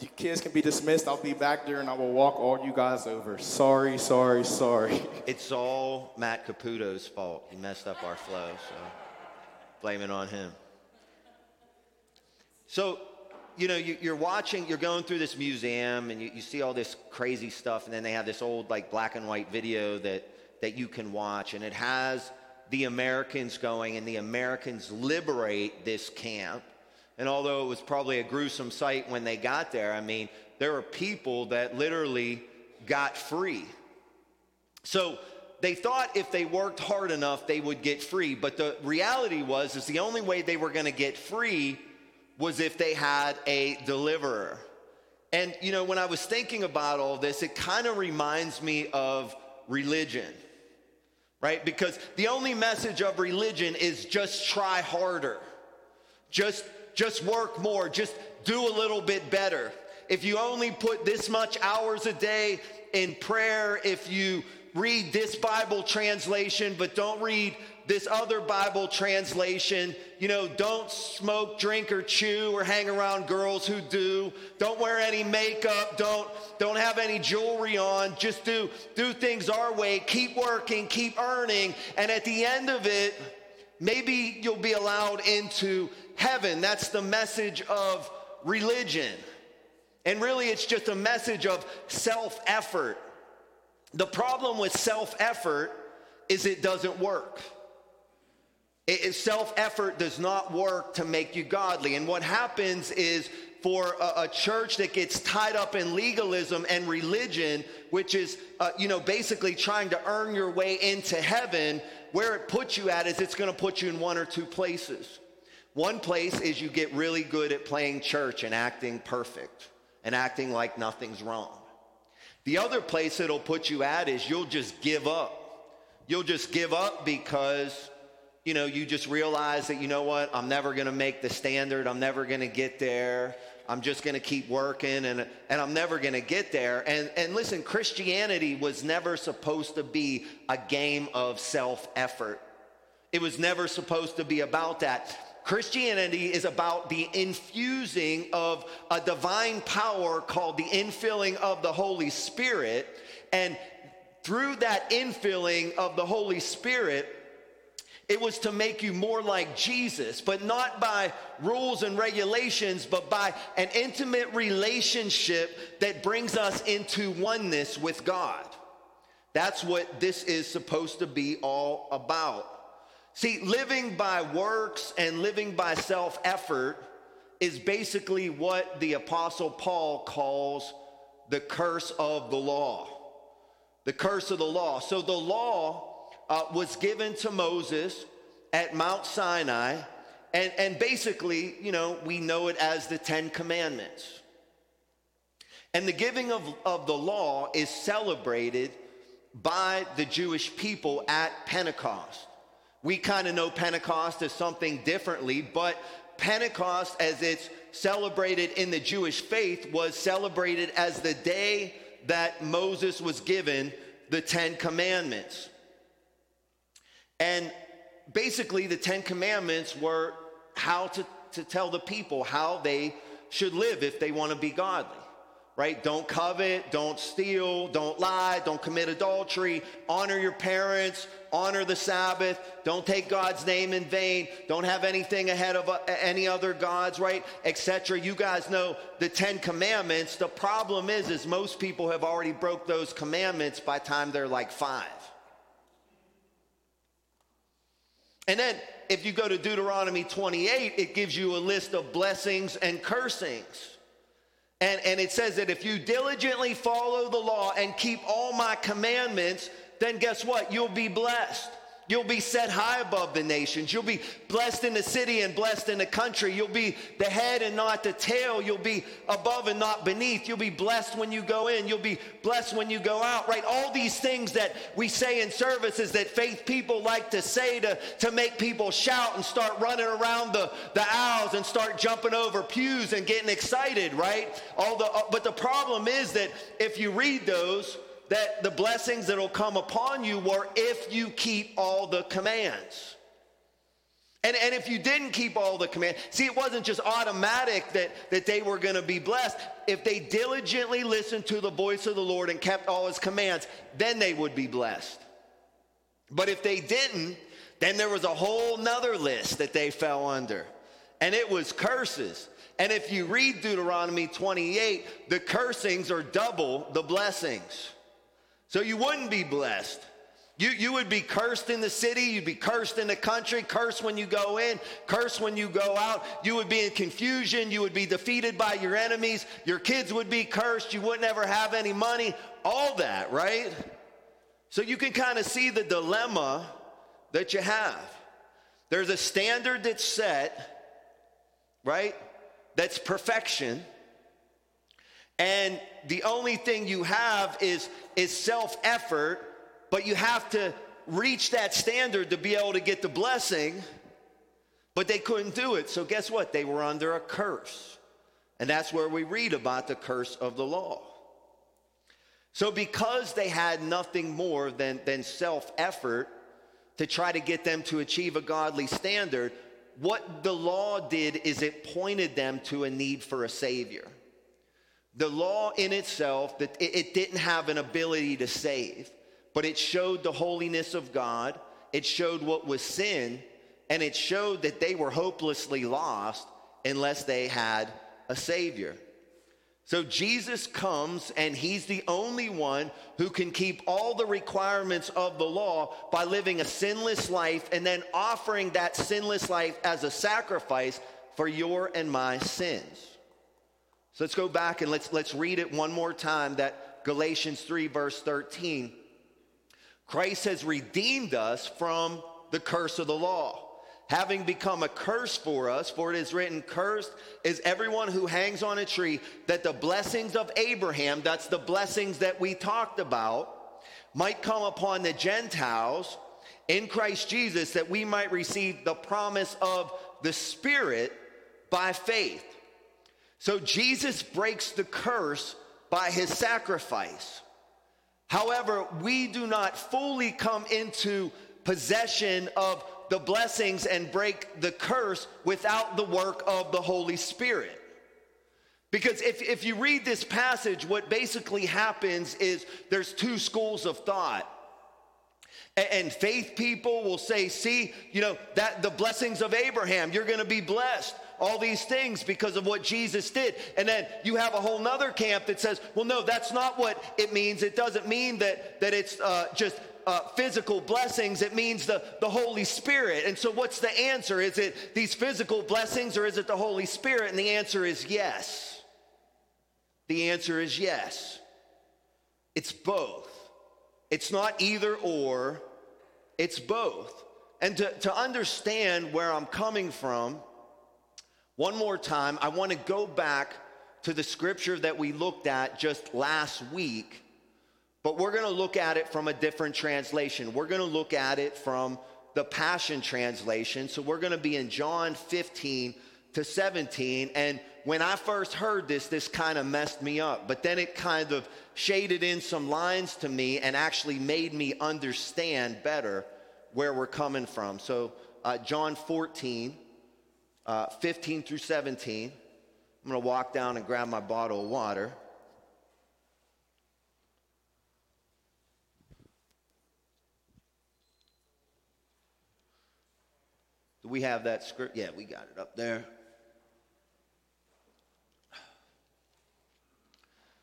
The kids can be dismissed. I'll be back there and I will walk all you guys over. Sorry, sorry, sorry. It's all Matt Caputo's fault. He messed up our flow, so blame it on him. So, you know, you, you're watching, you're going through this museum and you, you see all this crazy stuff, and then they have this old, like, black and white video that, that you can watch, and it has the Americans going, and the Americans liberate this camp. And although it was probably a gruesome sight when they got there, I mean, there are people that literally got free. So they thought if they worked hard enough, they would get free. But the reality was, is the only way they were going to get free was if they had a deliverer. And you know, when I was thinking about all this, it kind of reminds me of religion. Right? Because the only message of religion is just try harder. Just just work more, just do a little bit better. If you only put this much hours a day in prayer, if you read this Bible translation but don't read this other Bible translation, you know, don't smoke, drink or chew or hang around girls who do. Don't wear any makeup, don't don't have any jewelry on. Just do do things our way. Keep working, keep earning, and at the end of it, maybe you'll be allowed into heaven. That's the message of religion. And really, it's just a message of self effort. The problem with self effort is it doesn't work. Self effort does not work to make you godly. And what happens is for a, a, church that gets tied up in legalism and religion, which is, uh, you know, basically trying to earn your way into heaven, where it puts you at is it's going to put you in one or two places. One place is you get really good at playing church and acting perfect and acting like nothing's wrong. The other place it'll put you at is you'll just give up. You'll just give up because you know, you just realize that, you know what, I'm never going to make the standard. I'm never going to get there. I'm just going to keep working and, and I'm never going to get there. And, and listen, Christianity was never supposed to be a game of self effort, it was never supposed to be about that. Christianity is about the infusing of a divine power called the infilling of the Holy Spirit. And through that infilling of the Holy Spirit, it was to make you more like Jesus, but not by rules and regulations, but by an intimate relationship that brings us into oneness with God. That's what this is supposed to be all about. See, living by works and living by self effort is basically what the Apostle Paul calls the curse of the law. The curse of the law. So the law uh, was given to Moses at Mount Sinai, and, and basically, you know, we know it as the Ten Commandments. And the giving of, of the law is celebrated by the Jewish people at Pentecost. We kind of know Pentecost as something differently, but Pentecost, as it's celebrated in the Jewish faith, was celebrated as the day that Moses was given the Ten Commandments. And basically, the Ten Commandments were how to, to tell the people how they should live if they want to be godly right? Don't covet, don't steal, don't lie, don't commit adultery, honor your parents, honor the Sabbath, don't take God's name in vain, don't have anything ahead of uh, any other gods, right? Etc. You guys know the 10 commandments. The problem is is most people have already broke those commandments by time they're like 5. And then if you go to Deuteronomy 28, it gives you a list of blessings and cursings. And, and it says that if you diligently follow the law and keep all my commandments, then guess what? You'll be blessed. You'll be set high above the nations. You'll be blessed in the city and blessed in the country. You'll be the head and not the tail. You'll be above and not beneath. You'll be blessed when you go in. You'll be blessed when you go out, right? All these things that we say in services that faith people like to say to, to make people shout and start running around the, the aisles and start jumping over pews and getting excited, right? All the, uh, but the problem is that if you read those, that the blessings that'll come upon you were if you keep all the commands. And, and if you didn't keep all the commands, see, it wasn't just automatic that, that they were going to be blessed. If they diligently listened to the voice of the Lord and kept all his commands, then they would be blessed. But if they didn't, then there was a whole nother list that they fell under. And it was curses. And if you read Deuteronomy 28, the cursings are double the blessings. So you wouldn't be blessed. You, you would be cursed in the city, you'd be cursed in the country, cursed when you go in, cursed when you go out. You would be in confusion, you would be defeated by your enemies, your kids would be cursed, you wouldn't ever have any money, all that, right? So you can kind of see the dilemma that you have. There's a standard that's set, right? That's perfection. And the only thing you have is, is self effort, but you have to reach that standard to be able to get the blessing. But they couldn't do it. So, guess what? They were under a curse. And that's where we read about the curse of the law. So, because they had nothing more than, than self effort to try to get them to achieve a godly standard, what the law did is it pointed them to a need for a Savior. The law in itself, that it, didn't have an ability to save, but it showed the holiness of God, it showed what was sin, and it showed that they were hopelessly lost unless they had a Savior. So Jesus comes and he's the only one who can keep all the requirements of the law by living a sinless life and then offering that sinless life as a sacrifice for your and my sins. So let's go back and let's, let's read it one more time that Galatians 3, verse 13. Christ has redeemed us from the curse of the law, having become a curse for us, for it is written, Cursed is everyone who hangs on a tree, that the blessings of Abraham, that's the blessings that we talked about, might come upon the Gentiles in Christ Jesus, that we might receive the promise of the Spirit by faith. So Jesus breaks the curse by his sacrifice. However, we do not fully come into possession of the blessings and break the curse without the work of the Holy Spirit. Because if, if you read this passage, what basically happens is there's two schools of thought. And faith people will say, see, you know, that the blessings of Abraham, you're to be blessed all these things because of what Jesus did. And then you have a whole nother camp that says, well, no, that's not what it means. It doesn't mean that, that it's uh, just uh, physical blessings, it means the, the Holy Spirit. And so, what's the answer? Is it these physical blessings or is it the Holy Spirit? And the answer is yes. The answer is yes. It's both. It's not either or, it's both. And to, to understand where I'm coming from, one more time, I want to go back to the scripture that we looked at just last week, but we're going to look at it from a different translation. We're going to look at it from the Passion Translation. So we're going to be in John 15 to 17. And when I first heard this, this kind of messed me up, but then it kind of shaded in some lines to me and actually made me understand better where we're coming from. So, uh, John 14 uh, 15 through 17. I'm going to walk down and grab my bottle of water. Do we have that script? Yeah, we got it up there.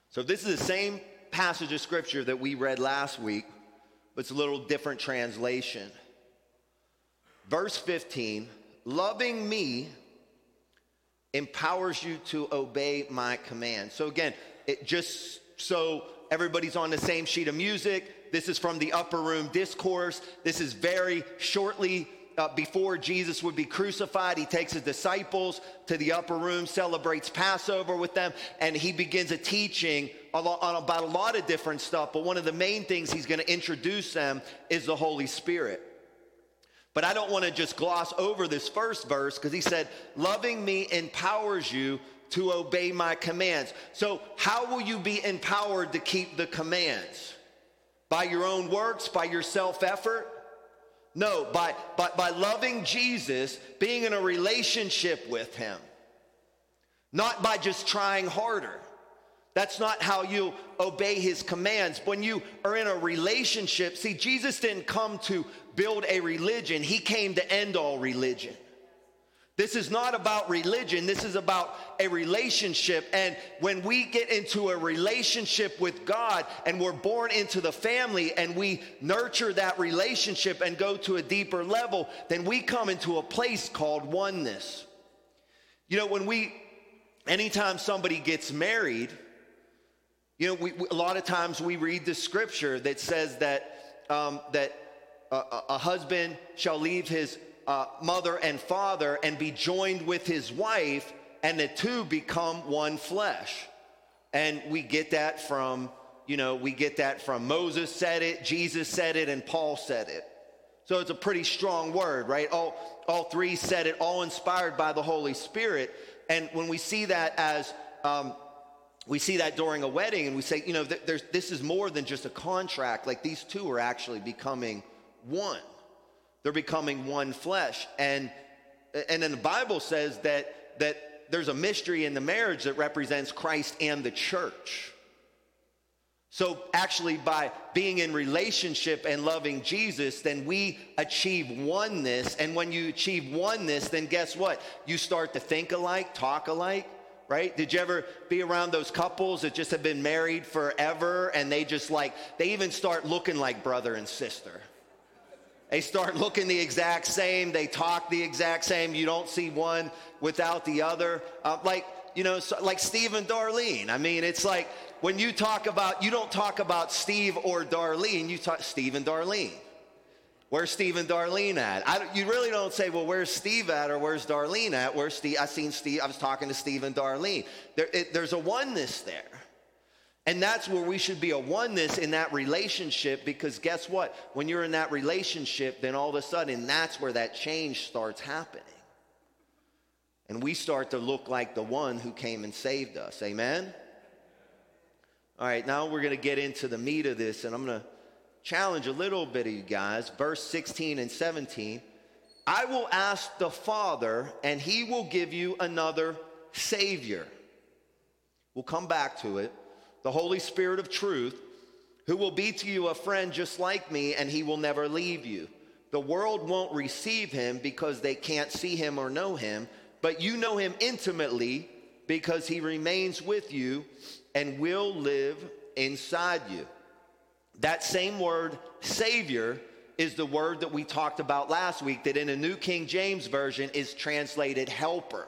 So, this is the same passage of scripture that we read last week, but it's a little different translation. Verse 15 loving me empowers you to obey my command. So again, it just so everybody's on the same sheet of music. This is from the upper room discourse. This is very shortly uh, before Jesus would be crucified. He takes his disciples to the upper room, celebrates Passover with them, and he begins a teaching on about a lot of different stuff. But one of the main things he's going to introduce them is the Holy Spirit. But I don't want to just gloss over this first verse because he said, Loving me empowers you to obey my commands. So, how will you be empowered to keep the commands? By your own works, by your self effort? No, by, by, by loving Jesus, being in a relationship with him, not by just trying harder. That's not how you obey his commands. When you are in a relationship, see, Jesus didn't come to build a religion, he came to end all religion. This is not about religion. This is about a relationship. And when we get into a relationship with God and we're born into the family and we nurture that relationship and go to a deeper level, then we come into a place called oneness. You know, when we, anytime somebody gets married, you know, we, we, a lot of times we read the scripture that says that, um, that a, husband shall leave his uh, mother and father and be joined with his wife, and the two become one flesh. And we get that from, you know, we get that from Moses said it, Jesus said it, and Paul said it. So it's a pretty strong word, right? All, all three said it, all inspired by the Holy Spirit. And when we see that as, um, we see that during a wedding, and we say, you know, th- this is more than just a contract. Like these two are actually becoming one. They're becoming one flesh. And, and then the Bible says that, that there's a mystery in the marriage that represents Christ and the church. So, actually, by being in relationship and loving Jesus, then we achieve oneness. And when you achieve oneness, then guess what? You start to think alike, talk alike, right? Did you ever be around those couples that just have been married forever and they just like, they even start looking like brother and sister? They start looking the exact same. They talk the exact same. You don't see one without the other. Uh, like, you know, so, like Steve and Darlene. I mean, it's like when you talk about, you don't talk about Steve or Darlene, you talk Steve and Darlene. Where's Steve and Darlene at? You really don't say, well, where's Steve at or where's Darlene at? Where's Steve? I seen Steve. I was talking to Steve and Darlene. There, it, there's a oneness there. And that's where we should be a oneness in that relationship because guess what? When you're in that relationship, then all of a sudden that's where that change starts happening. And we start to look like the one who came and saved us. Amen? All right, now we're going to get into the meat of this, and I'm going to challenge a little bit of you guys. Verse 16 and 17. I will ask the Father, and he will give you another Savior. We'll come back to it the Holy Spirit of truth, who will be to you a friend just like me, and he will never leave you. The world won't receive him because they can't see him or know him, but you know him intimately because he remains with you and will live inside you. That same word, Savior, is the word that we talked about last week, that in a New King James Version is translated helper.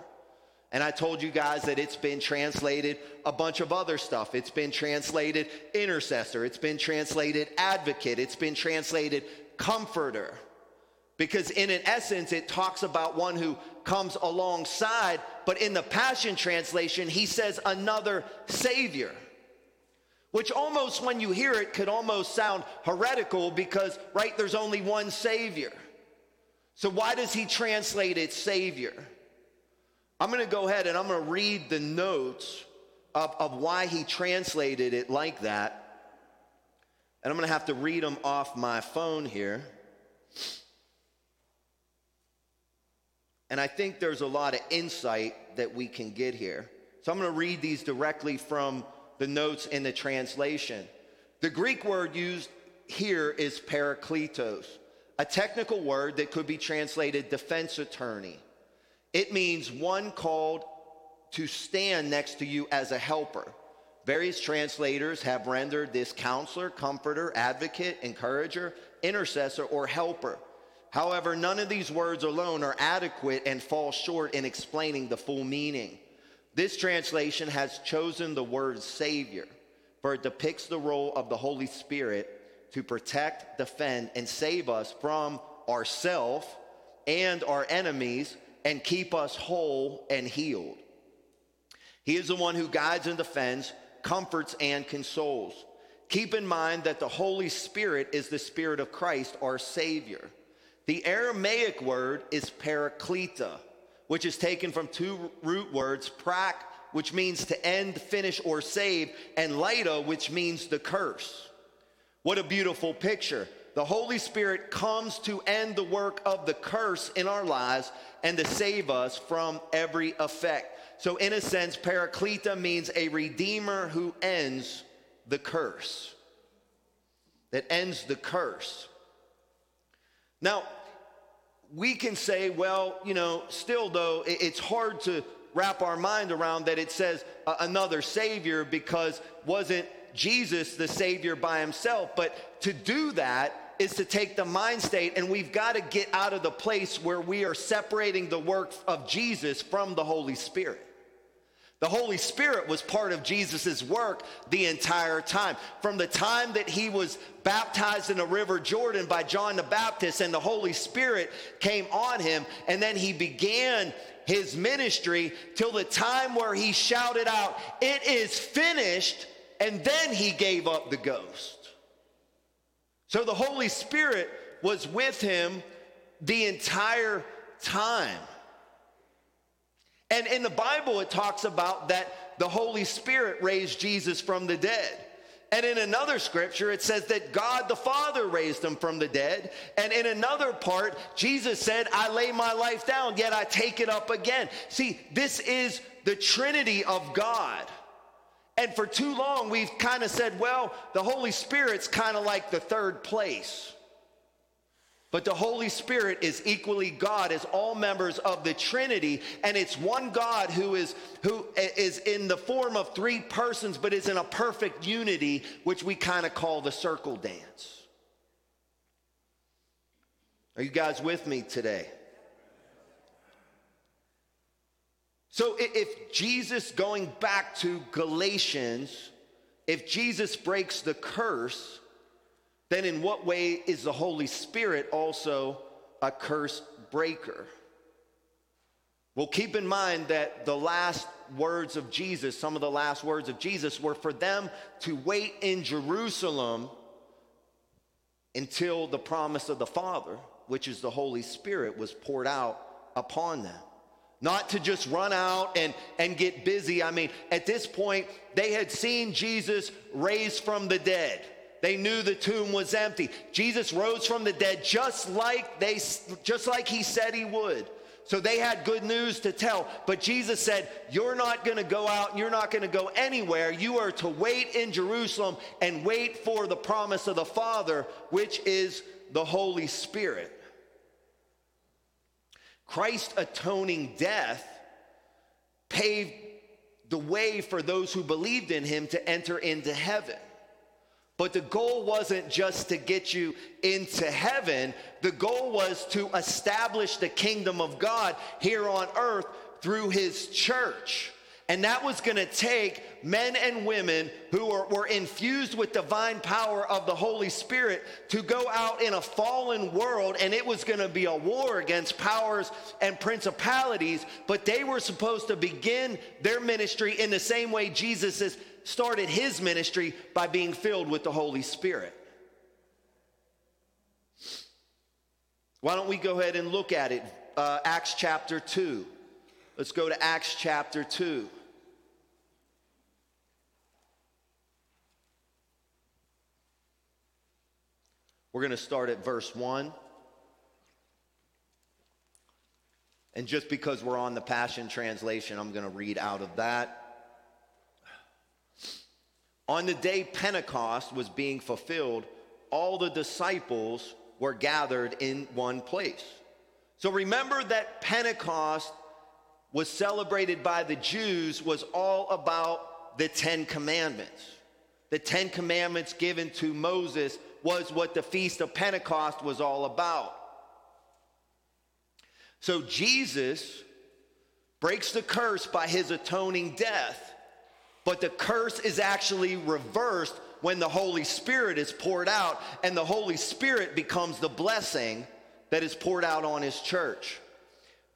And I told you guys that it's been translated a bunch of other stuff. It's been translated intercessor, it's been translated advocate, it's been translated comforter. Because in an essence, it talks about one who comes alongside, but in the Passion Translation, he says another Savior. Which almost, when you hear it, could almost sound heretical because, right, there's only one Savior. So why does he translate it Savior? I'm going to go ahead and I'm going to read the notes of, of why he translated it like that. And I'm going to have to read them off my phone here. And I think there's a lot of insight that we can get here. So I'm going to read these directly from the notes in the translation. The Greek word used here is parakletos, a technical word that could be translated defense attorney. It means one called to stand next to you as a helper. Various translators have rendered this counselor, comforter, advocate, encourager, intercessor, or helper. However, none of these words alone are adequate and fall short in explaining the full meaning. This translation has chosen the word Savior, for it depicts the role of the Holy Spirit to protect, defend, and save us from ourself and our enemies and keep us whole and healed. He is the one who guides and defends, comforts and consoles. Keep in mind that the Holy Spirit is the Spirit of Christ, our Savior. The Aramaic word is parakleta, which is taken from two root words, prak, which means to end, finish, or save, and lita, which means the curse. What a beautiful picture. The Holy Spirit comes to end the work of the curse in our lives and to save us from every effect. So, in a sense, Parakleta means a redeemer who ends the curse. That ends the curse. Now, we can say, well, you know, still though, it's hard to wrap our mind around that it says uh, another Savior because wasn't Jesus the Savior by himself? But to do that, is to take the mind state and we've got to get out of the place where we are separating the work of Jesus from the Holy Spirit. The Holy Spirit was part of Jesus' work the entire time. From the time that he was baptized in the River Jordan by John the Baptist and the Holy Spirit came on him, and then he began his ministry till the time where he shouted out, It is finished, and then he gave up the ghost. So the Holy Spirit was with him the entire time. And in the Bible, it talks about that the Holy Spirit raised Jesus from the dead. And in another scripture, it says that God the Father raised him from the dead. And in another part, Jesus said, I lay my life down, yet I take it up again. See, this is the Trinity of God. And for too long, we've kind of said, well, the Holy Spirit's kind of like the third place. But the Holy Spirit is equally God as all members of the Trinity, and it's one God who is who is in the form of three persons, but is in a perfect unity, which we kind of call the circle dance. Are you guys with me today? So if Jesus, going back to Galatians, if Jesus breaks the curse, then in what way is the Holy Spirit also a curse breaker? Well, keep in mind that the last words of Jesus, some of the last words of Jesus, were for them to wait in Jerusalem until the promise of the Father, which is the Holy Spirit, was poured out upon them. Not to just run out and, and get busy. I mean, at this point, they had seen Jesus raised from the dead. They knew the tomb was empty. Jesus rose from the dead just like they just like he said he would. So they had good news to tell, but Jesus said, "You're not going to go out and you're not going to go anywhere. You are to wait in Jerusalem and wait for the promise of the Father, which is the Holy Spirit." Christ's atoning death paved the way for those who believed in him to enter into heaven. But the goal wasn't just to get you into heaven, the goal was to establish the kingdom of God here on earth through his church. And that was going to take men and women who were, were, infused with divine power of the Holy Spirit to go out in a fallen world, and it was going to be a war against powers and principalities. But they were supposed to begin their ministry in the same way Jesus started his ministry by being filled with the Holy Spirit. Why don't we go ahead and look at it? Uh, Acts chapter 2. Let's go to Acts chapter 2. We're going to start at verse 1. And just because we're on the Passion Translation, I'm going to read out of that. On the day Pentecost was being fulfilled, all the disciples were gathered in one place. So remember that Pentecost was celebrated by the Jews was all about the 10 commandments. The 10 commandments given to Moses was what the feast of Pentecost was all about. So Jesus breaks the curse by his atoning death, but the curse is actually reversed when the Holy Spirit is poured out, and the Holy Spirit becomes the blessing that is poured out on his church.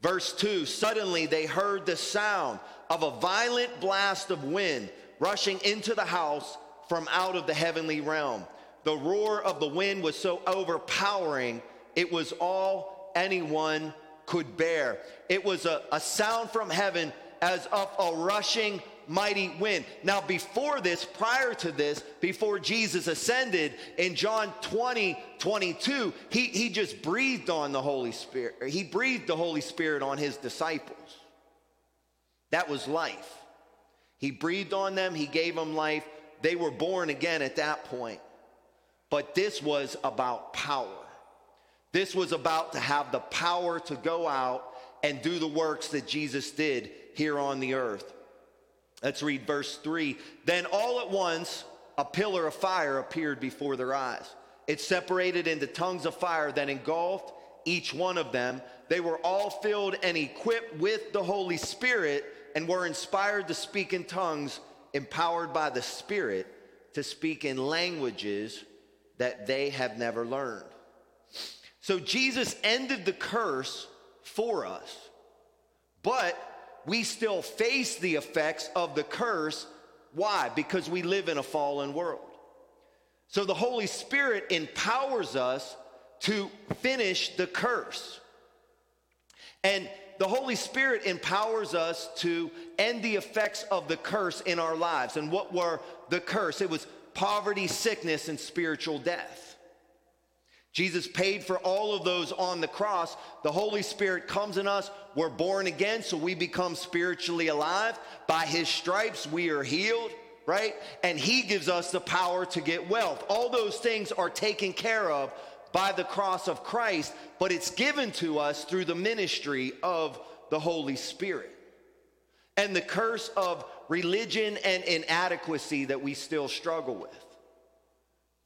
Verse 2 Suddenly they heard the sound of a violent blast of wind rushing into the house from out of the heavenly realm. The roar of the wind was so overpowering, it was all anyone could bear. It was a, a sound from heaven as of a rushing mighty wind. Now, before this, prior to this, before Jesus ascended in John 20, 22, he, he just breathed on the Holy Spirit. He breathed the Holy Spirit on his disciples. That was life. He breathed on them, he gave them life. They were born again at that point. But this was about power. This was about to have the power to go out and do the works that Jesus did here on the earth. Let's read verse 3. Then all at once a pillar of fire appeared before their eyes. It separated into tongues of fire that engulfed each one of them. They were all filled and equipped with the Holy Spirit and were inspired to speak in tongues, empowered by the Spirit to speak in languages that they have never learned. So Jesus ended the curse for us, but we still face the effects of the curse. Why? Because we live in a fallen world. So the Holy Spirit empowers us to finish the curse. And the Holy Spirit empowers us to end the effects of the curse in our lives. And what were the curse? It was poverty, sickness, and spiritual death. Jesus paid for all of those on the cross. The Holy Spirit comes in us. We're born again, so we become spiritually alive. By his stripes, we are healed, right? And he gives us the power to get wealth. All those things are taken care of by the cross of Christ, but it's given to us through the ministry of the Holy Spirit. And the curse of religion and inadequacy that we still struggle with.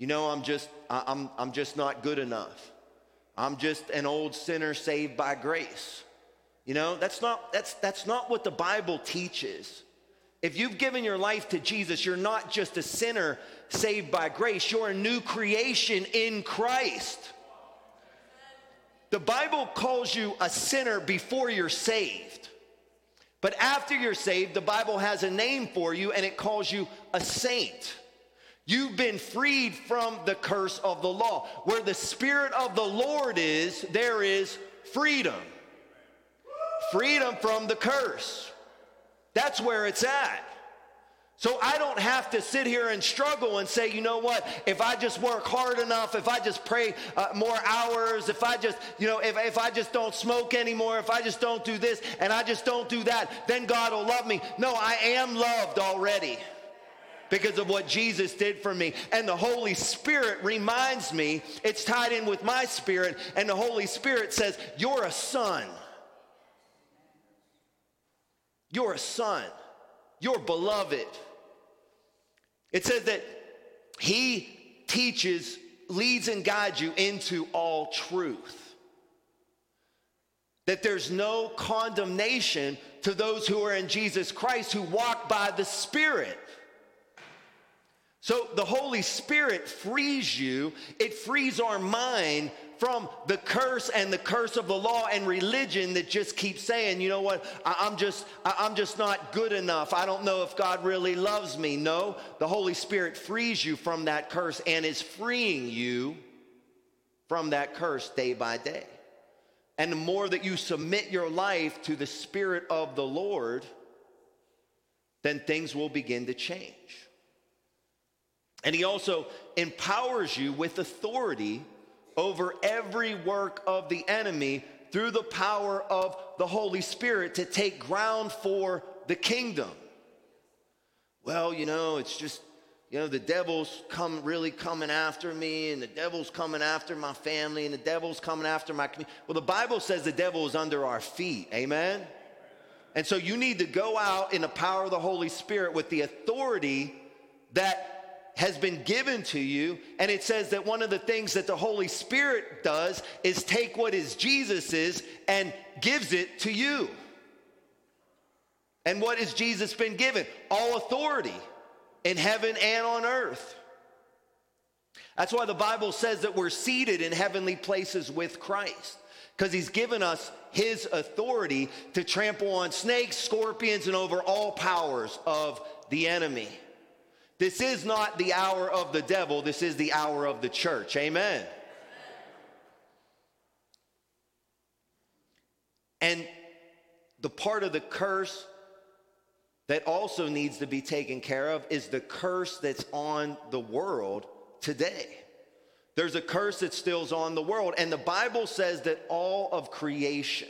You know, I'm just, I'm, I'm just not good enough. I'm just an old sinner saved by grace. You know, that's not, that's, that's not what the Bible teaches. If you've given your life to Jesus, you're not just a sinner saved by grace, you're a new creation in Christ. The Bible calls you a sinner before you're saved. But after you're saved, the Bible has a name for you and it calls you a saint. You've been freed from the curse of the law. Where the Spirit of the Lord is, there is freedom. Freedom from the curse. That's where it's at. So I don't have to sit here and struggle and say, you know what, if I just work hard enough, if I just pray uh, more hours, if I just, you know, if, if I just don't smoke anymore, if I just don't do this and I just don't do that, then God will love me. No, I am loved already because of what Jesus did for me. And the Holy Spirit reminds me, it's tied in with my spirit, and the Holy Spirit says, You're a son. You're a son. You're beloved. It says that He teaches, leads, and guides you into all truth. That there's no condemnation to those who are in Jesus Christ who walk by the Spirit. So the Holy Spirit frees you, it frees our mind from the curse and the curse of the law and religion that just keeps saying, you know what, I, am just, I'm just not good enough. I don't know if God really loves me. No, the Holy Spirit frees you from that curse and is freeing you from that curse day by day. And the more that you submit your life to the Spirit of the Lord, then things will begin to change. And he also empowers you with authority over every work of the enemy through the power of the Holy Spirit to take ground for the kingdom. Well, you know, it's just, you know, the devil's come really coming after me, and the devil's coming after my family, and the devil's coming after my community. Well, the Bible says the devil is under our feet. Amen? And so you need to go out in the power of the Holy Spirit with the authority that has been given to you. And it says that one of the things that the Holy Spirit does is take what is Jesus's and gives it to you. And what has Jesus been given? All authority in heaven and on earth. That's why the Bible says that we're seated in heavenly places with Christ, because he's given us his authority to trample on snakes, scorpions, and over all powers of the enemy. This is not the hour of the devil, this is the hour of the church. Amen. And the part of the curse that also needs to be taken care of is the curse that's on the world today. There's a curse that still's on the world, and the Bible says that all of creation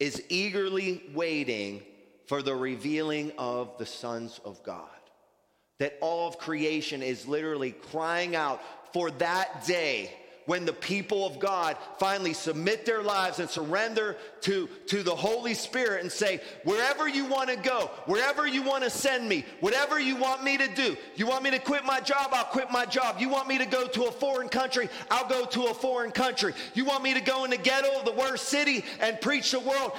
is eagerly waiting for the revealing of the sons of God. That all of creation is literally crying out for that day when the people of God finally submit their lives and surrender to, to the Holy Spirit and say, wherever you want to go, wherever you want to send me, whatever you want me to do, you want me to quit my job, I'll quit my job. You want me to go to a foreign country, I'll go to a foreign country. You want me to go in the ghetto of the worst city and preach the world,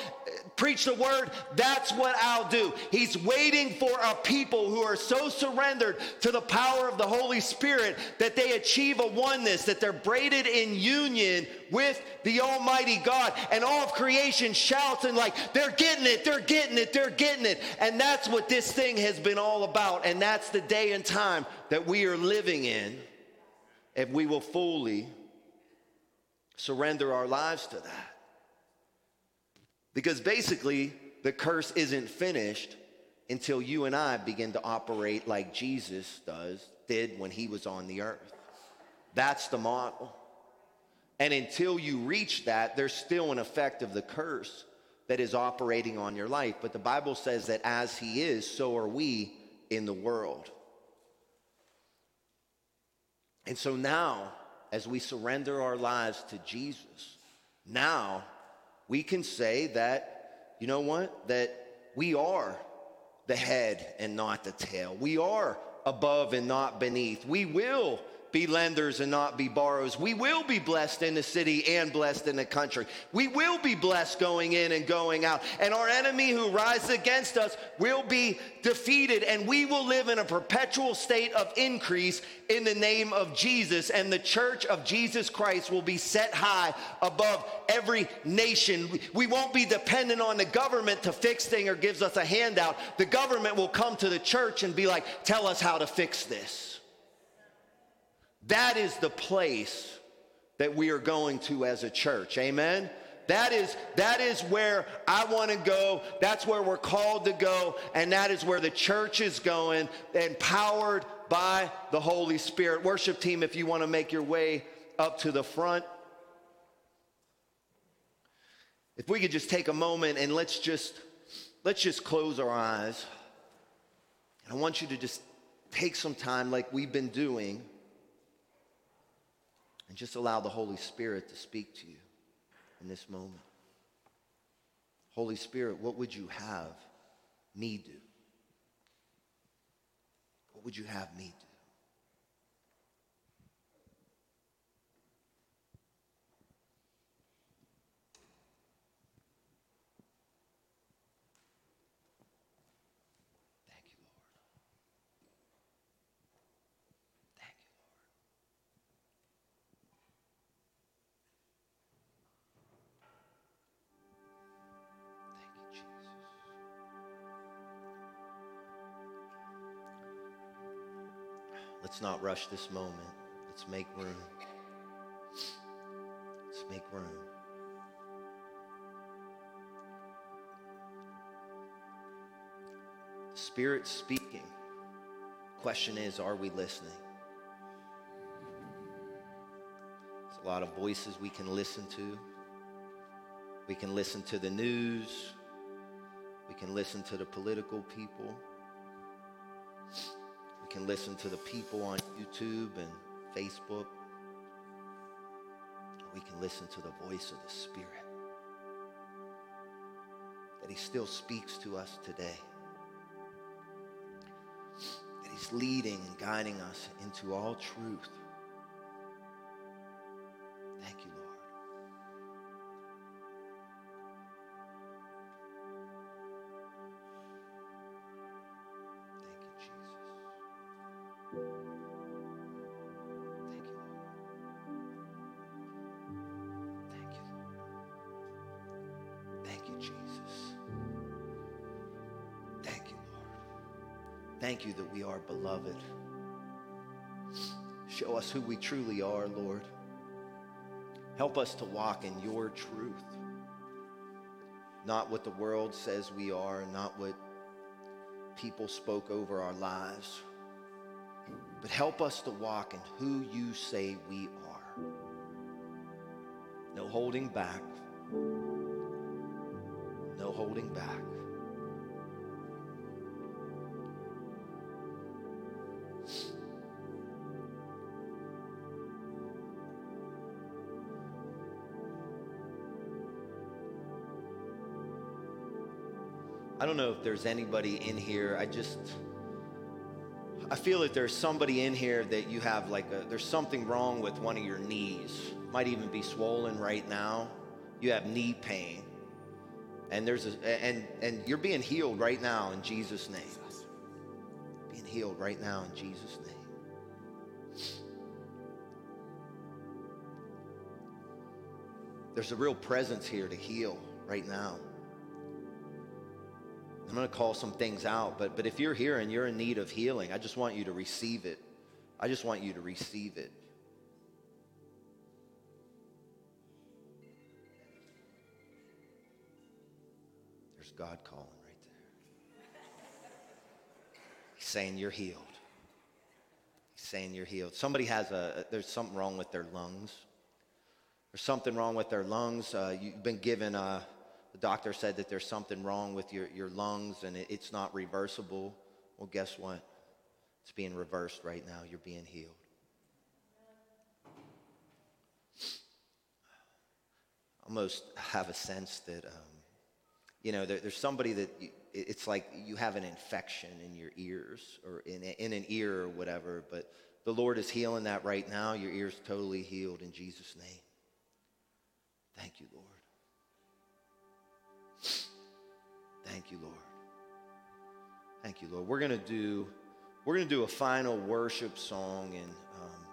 preach the word, that's what I'll do. He's waiting for a people who are so surrendered to the power of the Holy Spirit that they achieve a oneness, that they're braided in union with the Almighty God. And all of creation shouts and like, they're getting it, they're getting it, they're getting it. And that's what this thing has been all about. And that's the day and time that we are living in if we will fully surrender our lives to that. Because basically, the curse isn't finished until you and I begin to operate like Jesus does, did when he was on the earth. That's the model. And until you reach that, there's still an effect of the curse that is operating on your life. But the Bible says that as he is, so are we in the world. And so now, as we surrender our lives to Jesus, now we can say that, you know what? That we are the head and not the tail. We are above and not beneath. We will be lenders and not be borrowers. We will be blessed in the city and blessed in the country. We will be blessed going in and going out. And our enemy who rises against us will be defeated, and we will live in a perpetual state of increase in the name of Jesus. And the church of Jesus Christ will be set high above every nation. We won't be dependent on the government to fix things or gives us a handout. The government will come to the church and be like, tell us how to fix this. That is the place that we are going to as a church. Amen. That is that is where I want to go. That's where we're called to go and that is where the church is going empowered by the Holy Spirit. Worship team if you want to make your way up to the front. If we could just take a moment and let's just let's just close our eyes. And I want you to just take some time like we've been doing and just allow the Holy Spirit to speak to you in this moment. Holy Spirit, what would you have me do? What would you have me do? Not rush this moment. Let's make room. Let's make room. Spirit speaking. Question is, are we listening? There's a lot of voices we can listen to. We can listen to the news. We can listen to the political people. Can listen to the people on YouTube and Facebook. We can listen to the voice of the Spirit. That He still speaks to us today. That He's leading and guiding us into all truth. Beloved. Show us who we truly are, Lord. Help us to walk in your truth. Not what the world says we are, not what people spoke over our lives. But help us to walk in who you say we are. No holding back. No holding back. Don't know if there's anybody in here. I just I feel that there's somebody in here that you have like a there's something wrong with one of your knees. Might even be swollen right now. You have knee pain. And there's a and and you're being healed right now in Jesus name. Being healed right now in Jesus name. There's a real presence here to heal right now. I'm going to call some things out, but, but if you're here and you're in need of healing, I just want you to receive it. I just want you to receive it. There's God calling right there. He's saying you're healed. He's saying you're healed. Somebody has a, there's something wrong with their lungs. There's something wrong with their lungs. Uh, you've been given a, the doctor said that there's something wrong with your, your lungs and it, it's not reversible. Well, guess what? It's being reversed right now. You're being healed. Almost have a sense that, um, you know, there, there's somebody that you, it's like you have an infection in your ears or in, in an ear or whatever, but the Lord is healing that right now. Your ear's totally healed in Jesus' name. Thank you, Lord. Thank you, Lord. Thank you, Lord. We're gonna do we're gonna do a final worship song, and um,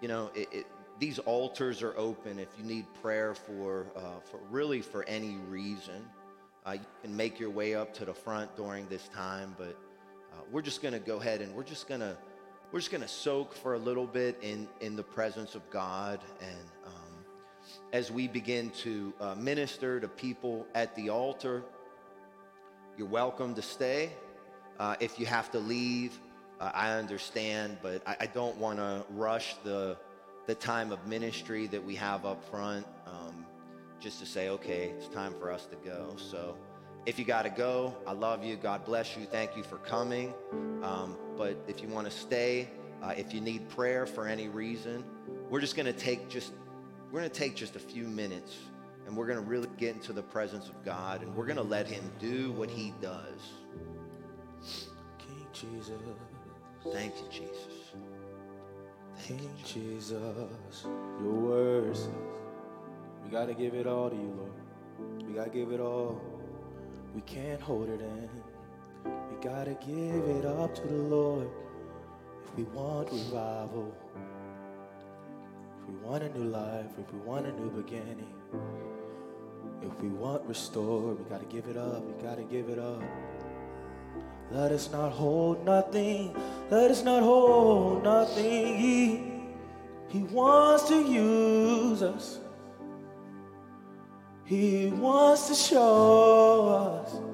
you know, it, it, these altars are open. If you need prayer for uh, for really for any reason, uh, you can make your way up to the front during this time. But uh, we're just gonna go ahead and we're just gonna we're just gonna soak for a little bit in in the presence of God and. Um, as we begin to uh, minister to people at the altar, you're welcome to stay. Uh, if you have to leave, uh, I understand, but I, I don't want to rush the, the time of ministry that we have up front um, just to say, okay, it's time for us to go. So if you got to go, I love you. God bless you. Thank you for coming. Um, but if you want to stay, uh, if you need prayer for any reason, we're just going to take just we're going to take just a few minutes and we're going to really get into the presence of God and we're going to let him do what he does. King Jesus, Thank you, Jesus. Thank you, King Jesus. Jesus, your word says we gotta give it all to you, Lord. We gotta give it all. We can't hold it in. We gotta give it up to the Lord if we want revival. If we want a new life, if we want a new beginning, if we want restored, we gotta give it up. We gotta give it up. Let us not hold nothing. Let us not hold nothing. He, he wants to use us. He wants to show us.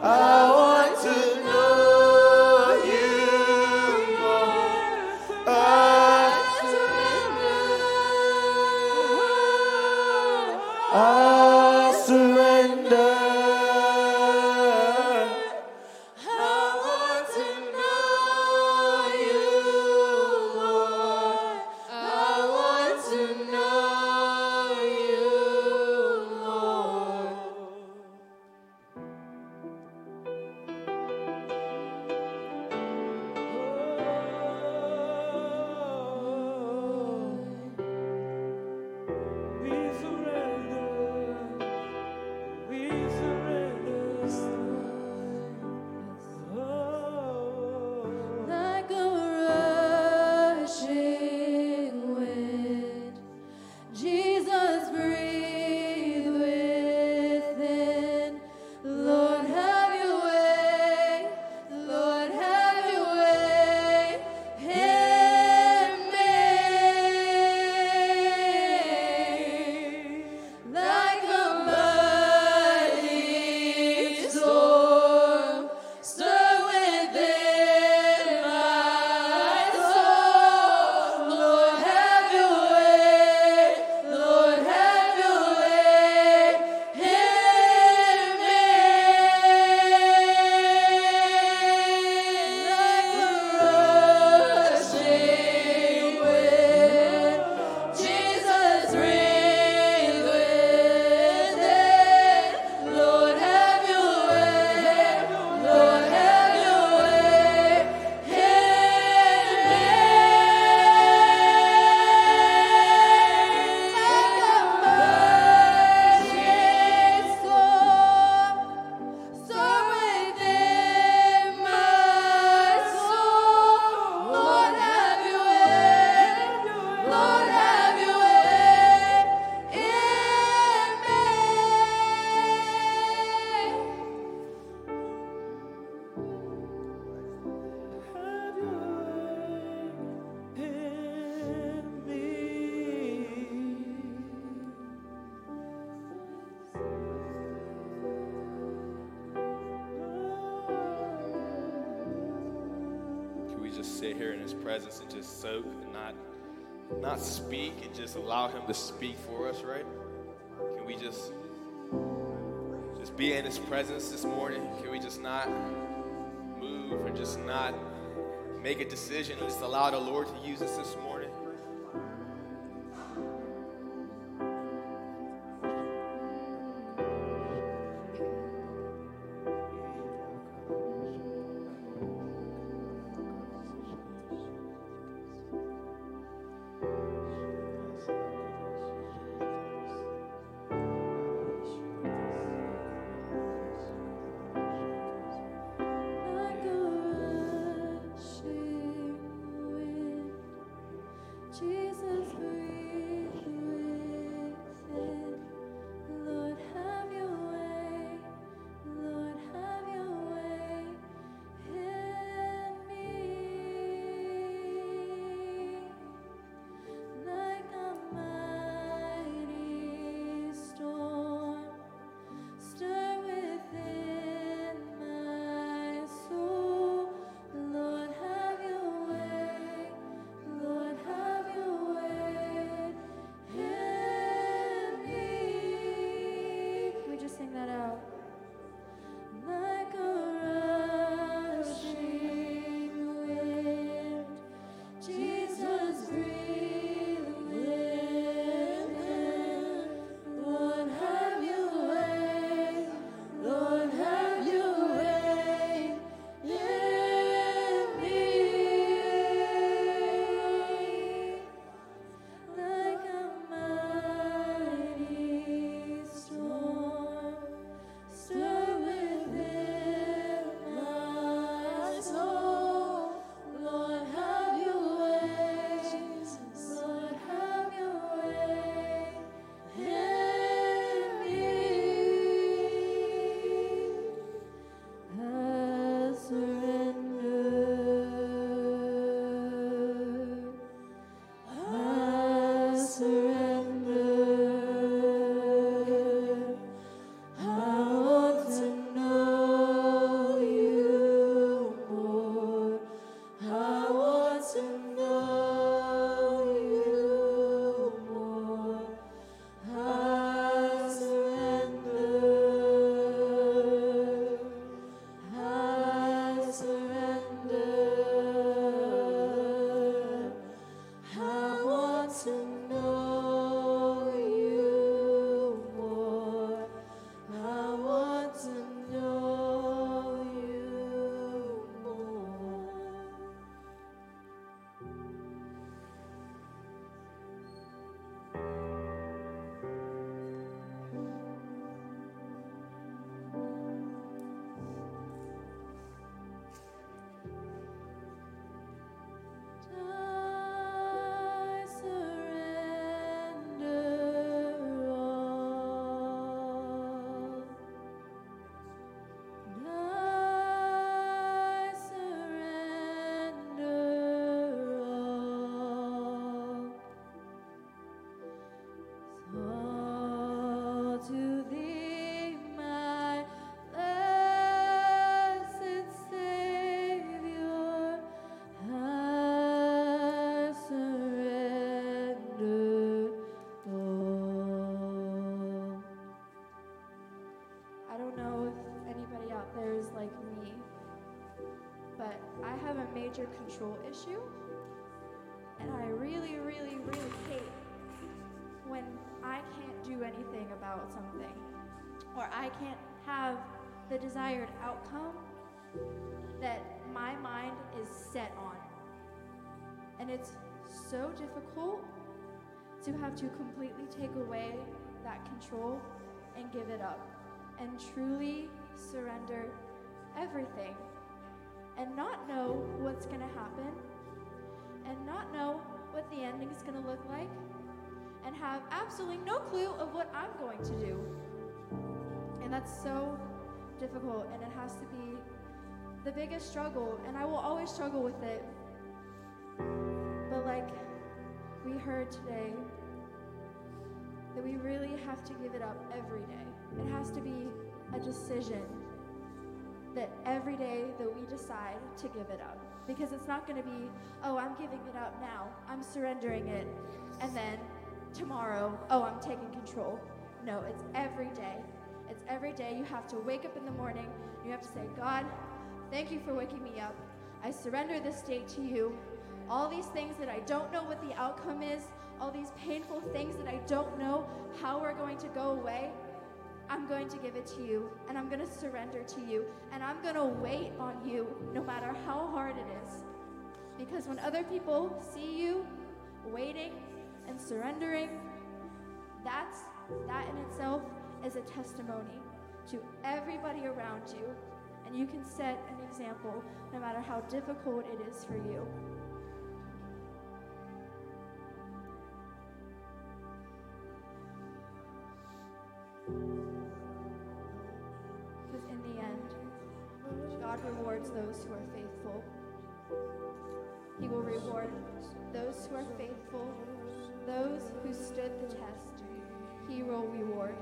Ah. Control issue, and I really, really, really hate when I can't do anything about something, or I can't have the desired outcome that my mind is set on. And it's so difficult to have to completely take away that control and give it up and truly surrender everything know what's going to happen and not know what the ending is going to look like and have absolutely no clue of what I'm going to do. And that's so difficult and it has to be the biggest struggle and I will always struggle with it. But like we heard today, that we really have to give it up every day. It has to be a decision. That every day that we decide to give it up, because it's not going to be, oh, I'm giving it up now, I'm surrendering it, and then tomorrow, oh, I'm taking control. No, it's every day. It's every day you have to wake up in the morning, you have to say, God, thank you for waking me up. I surrender this day to you. All these things that I don't know what the outcome is, all these painful things that I don't know how are going to go away, going to give it to you and I'm going to surrender to you and I'm going to wait on you no matter how hard it is. Because when other people see you waiting and surrendering, that's that in itself is a testimony to everybody around you and you can set an example no matter how difficult it is for you. God rewards those who are faithful. He will reward those who are faithful, those who stood the test. He will reward.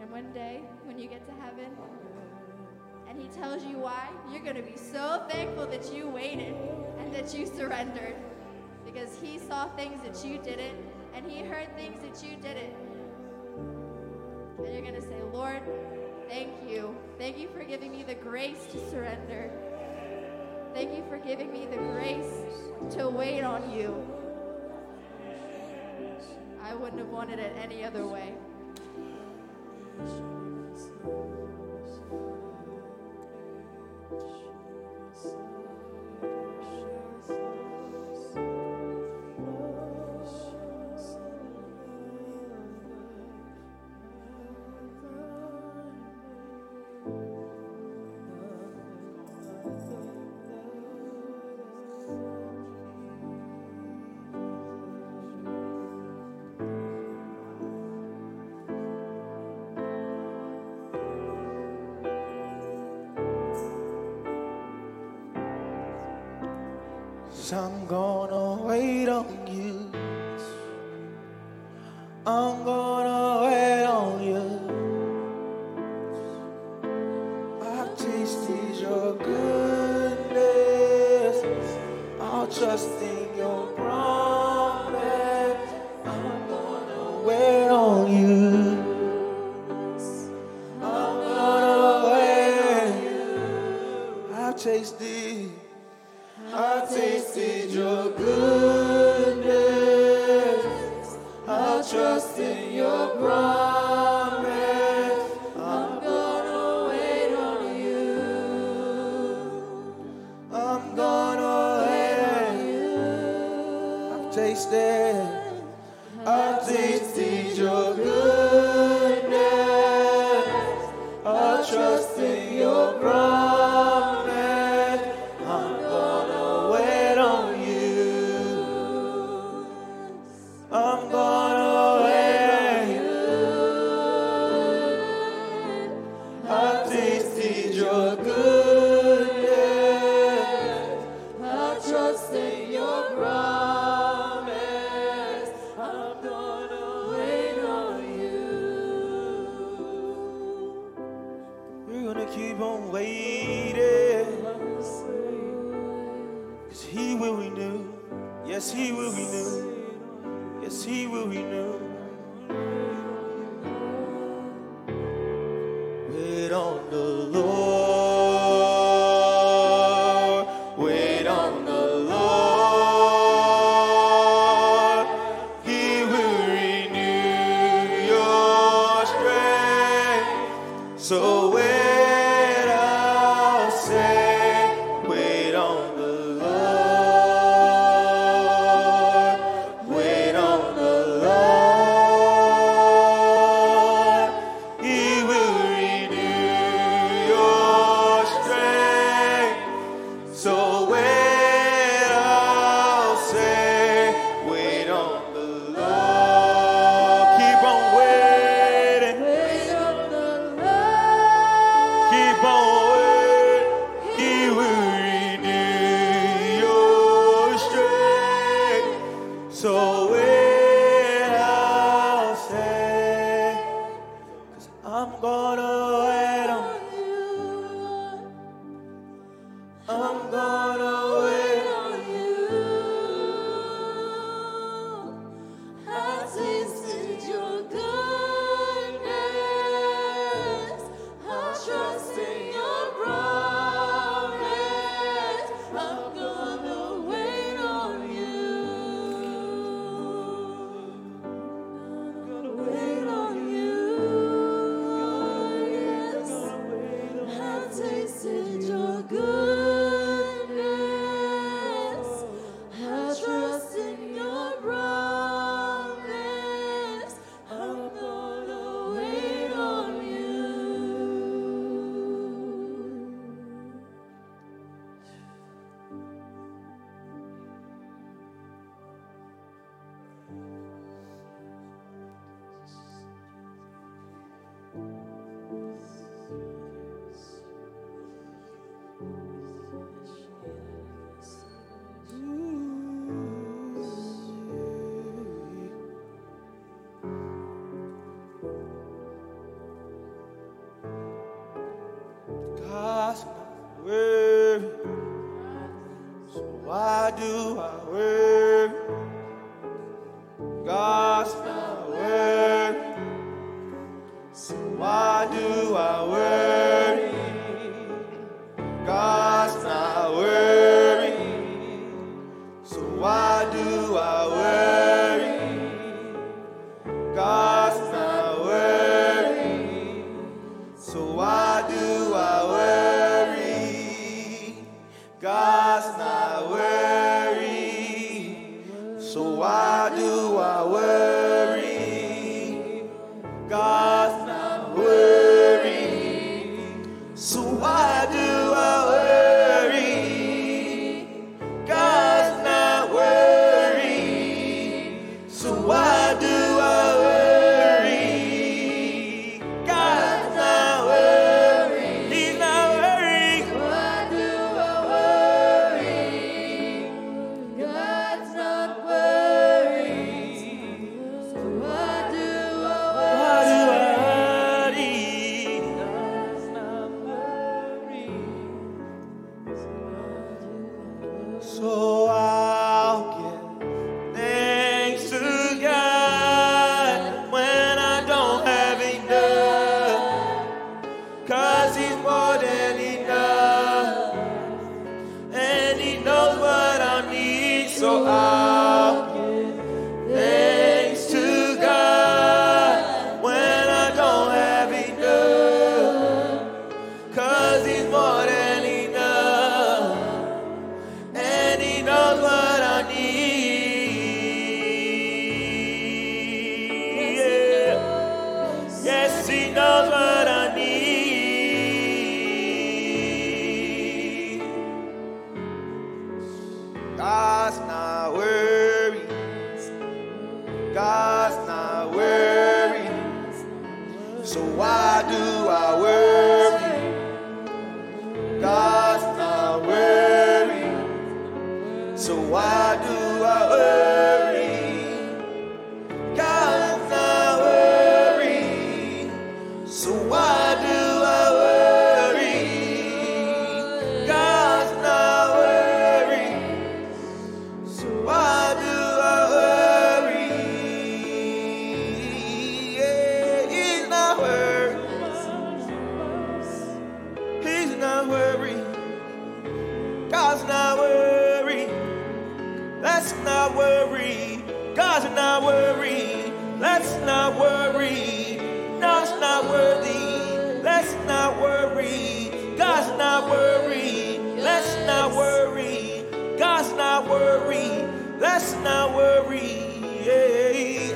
And one day, when you get to heaven, and He tells you why, you're going to be so thankful that you waited and that you surrendered. Because He saw things that you didn't, and He heard things that you didn't. And you're going to say, Lord, thank you. Thank you for giving me the grace to surrender. Thank you for giving me the grace to wait on you. I wouldn't have wanted it any other way. I'm gonna wait on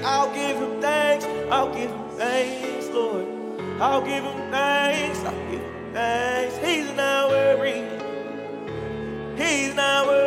I'll give him thanks. I'll give him thanks, Lord. I'll give him thanks. I'll give him thanks. He's not worried. He's not worried.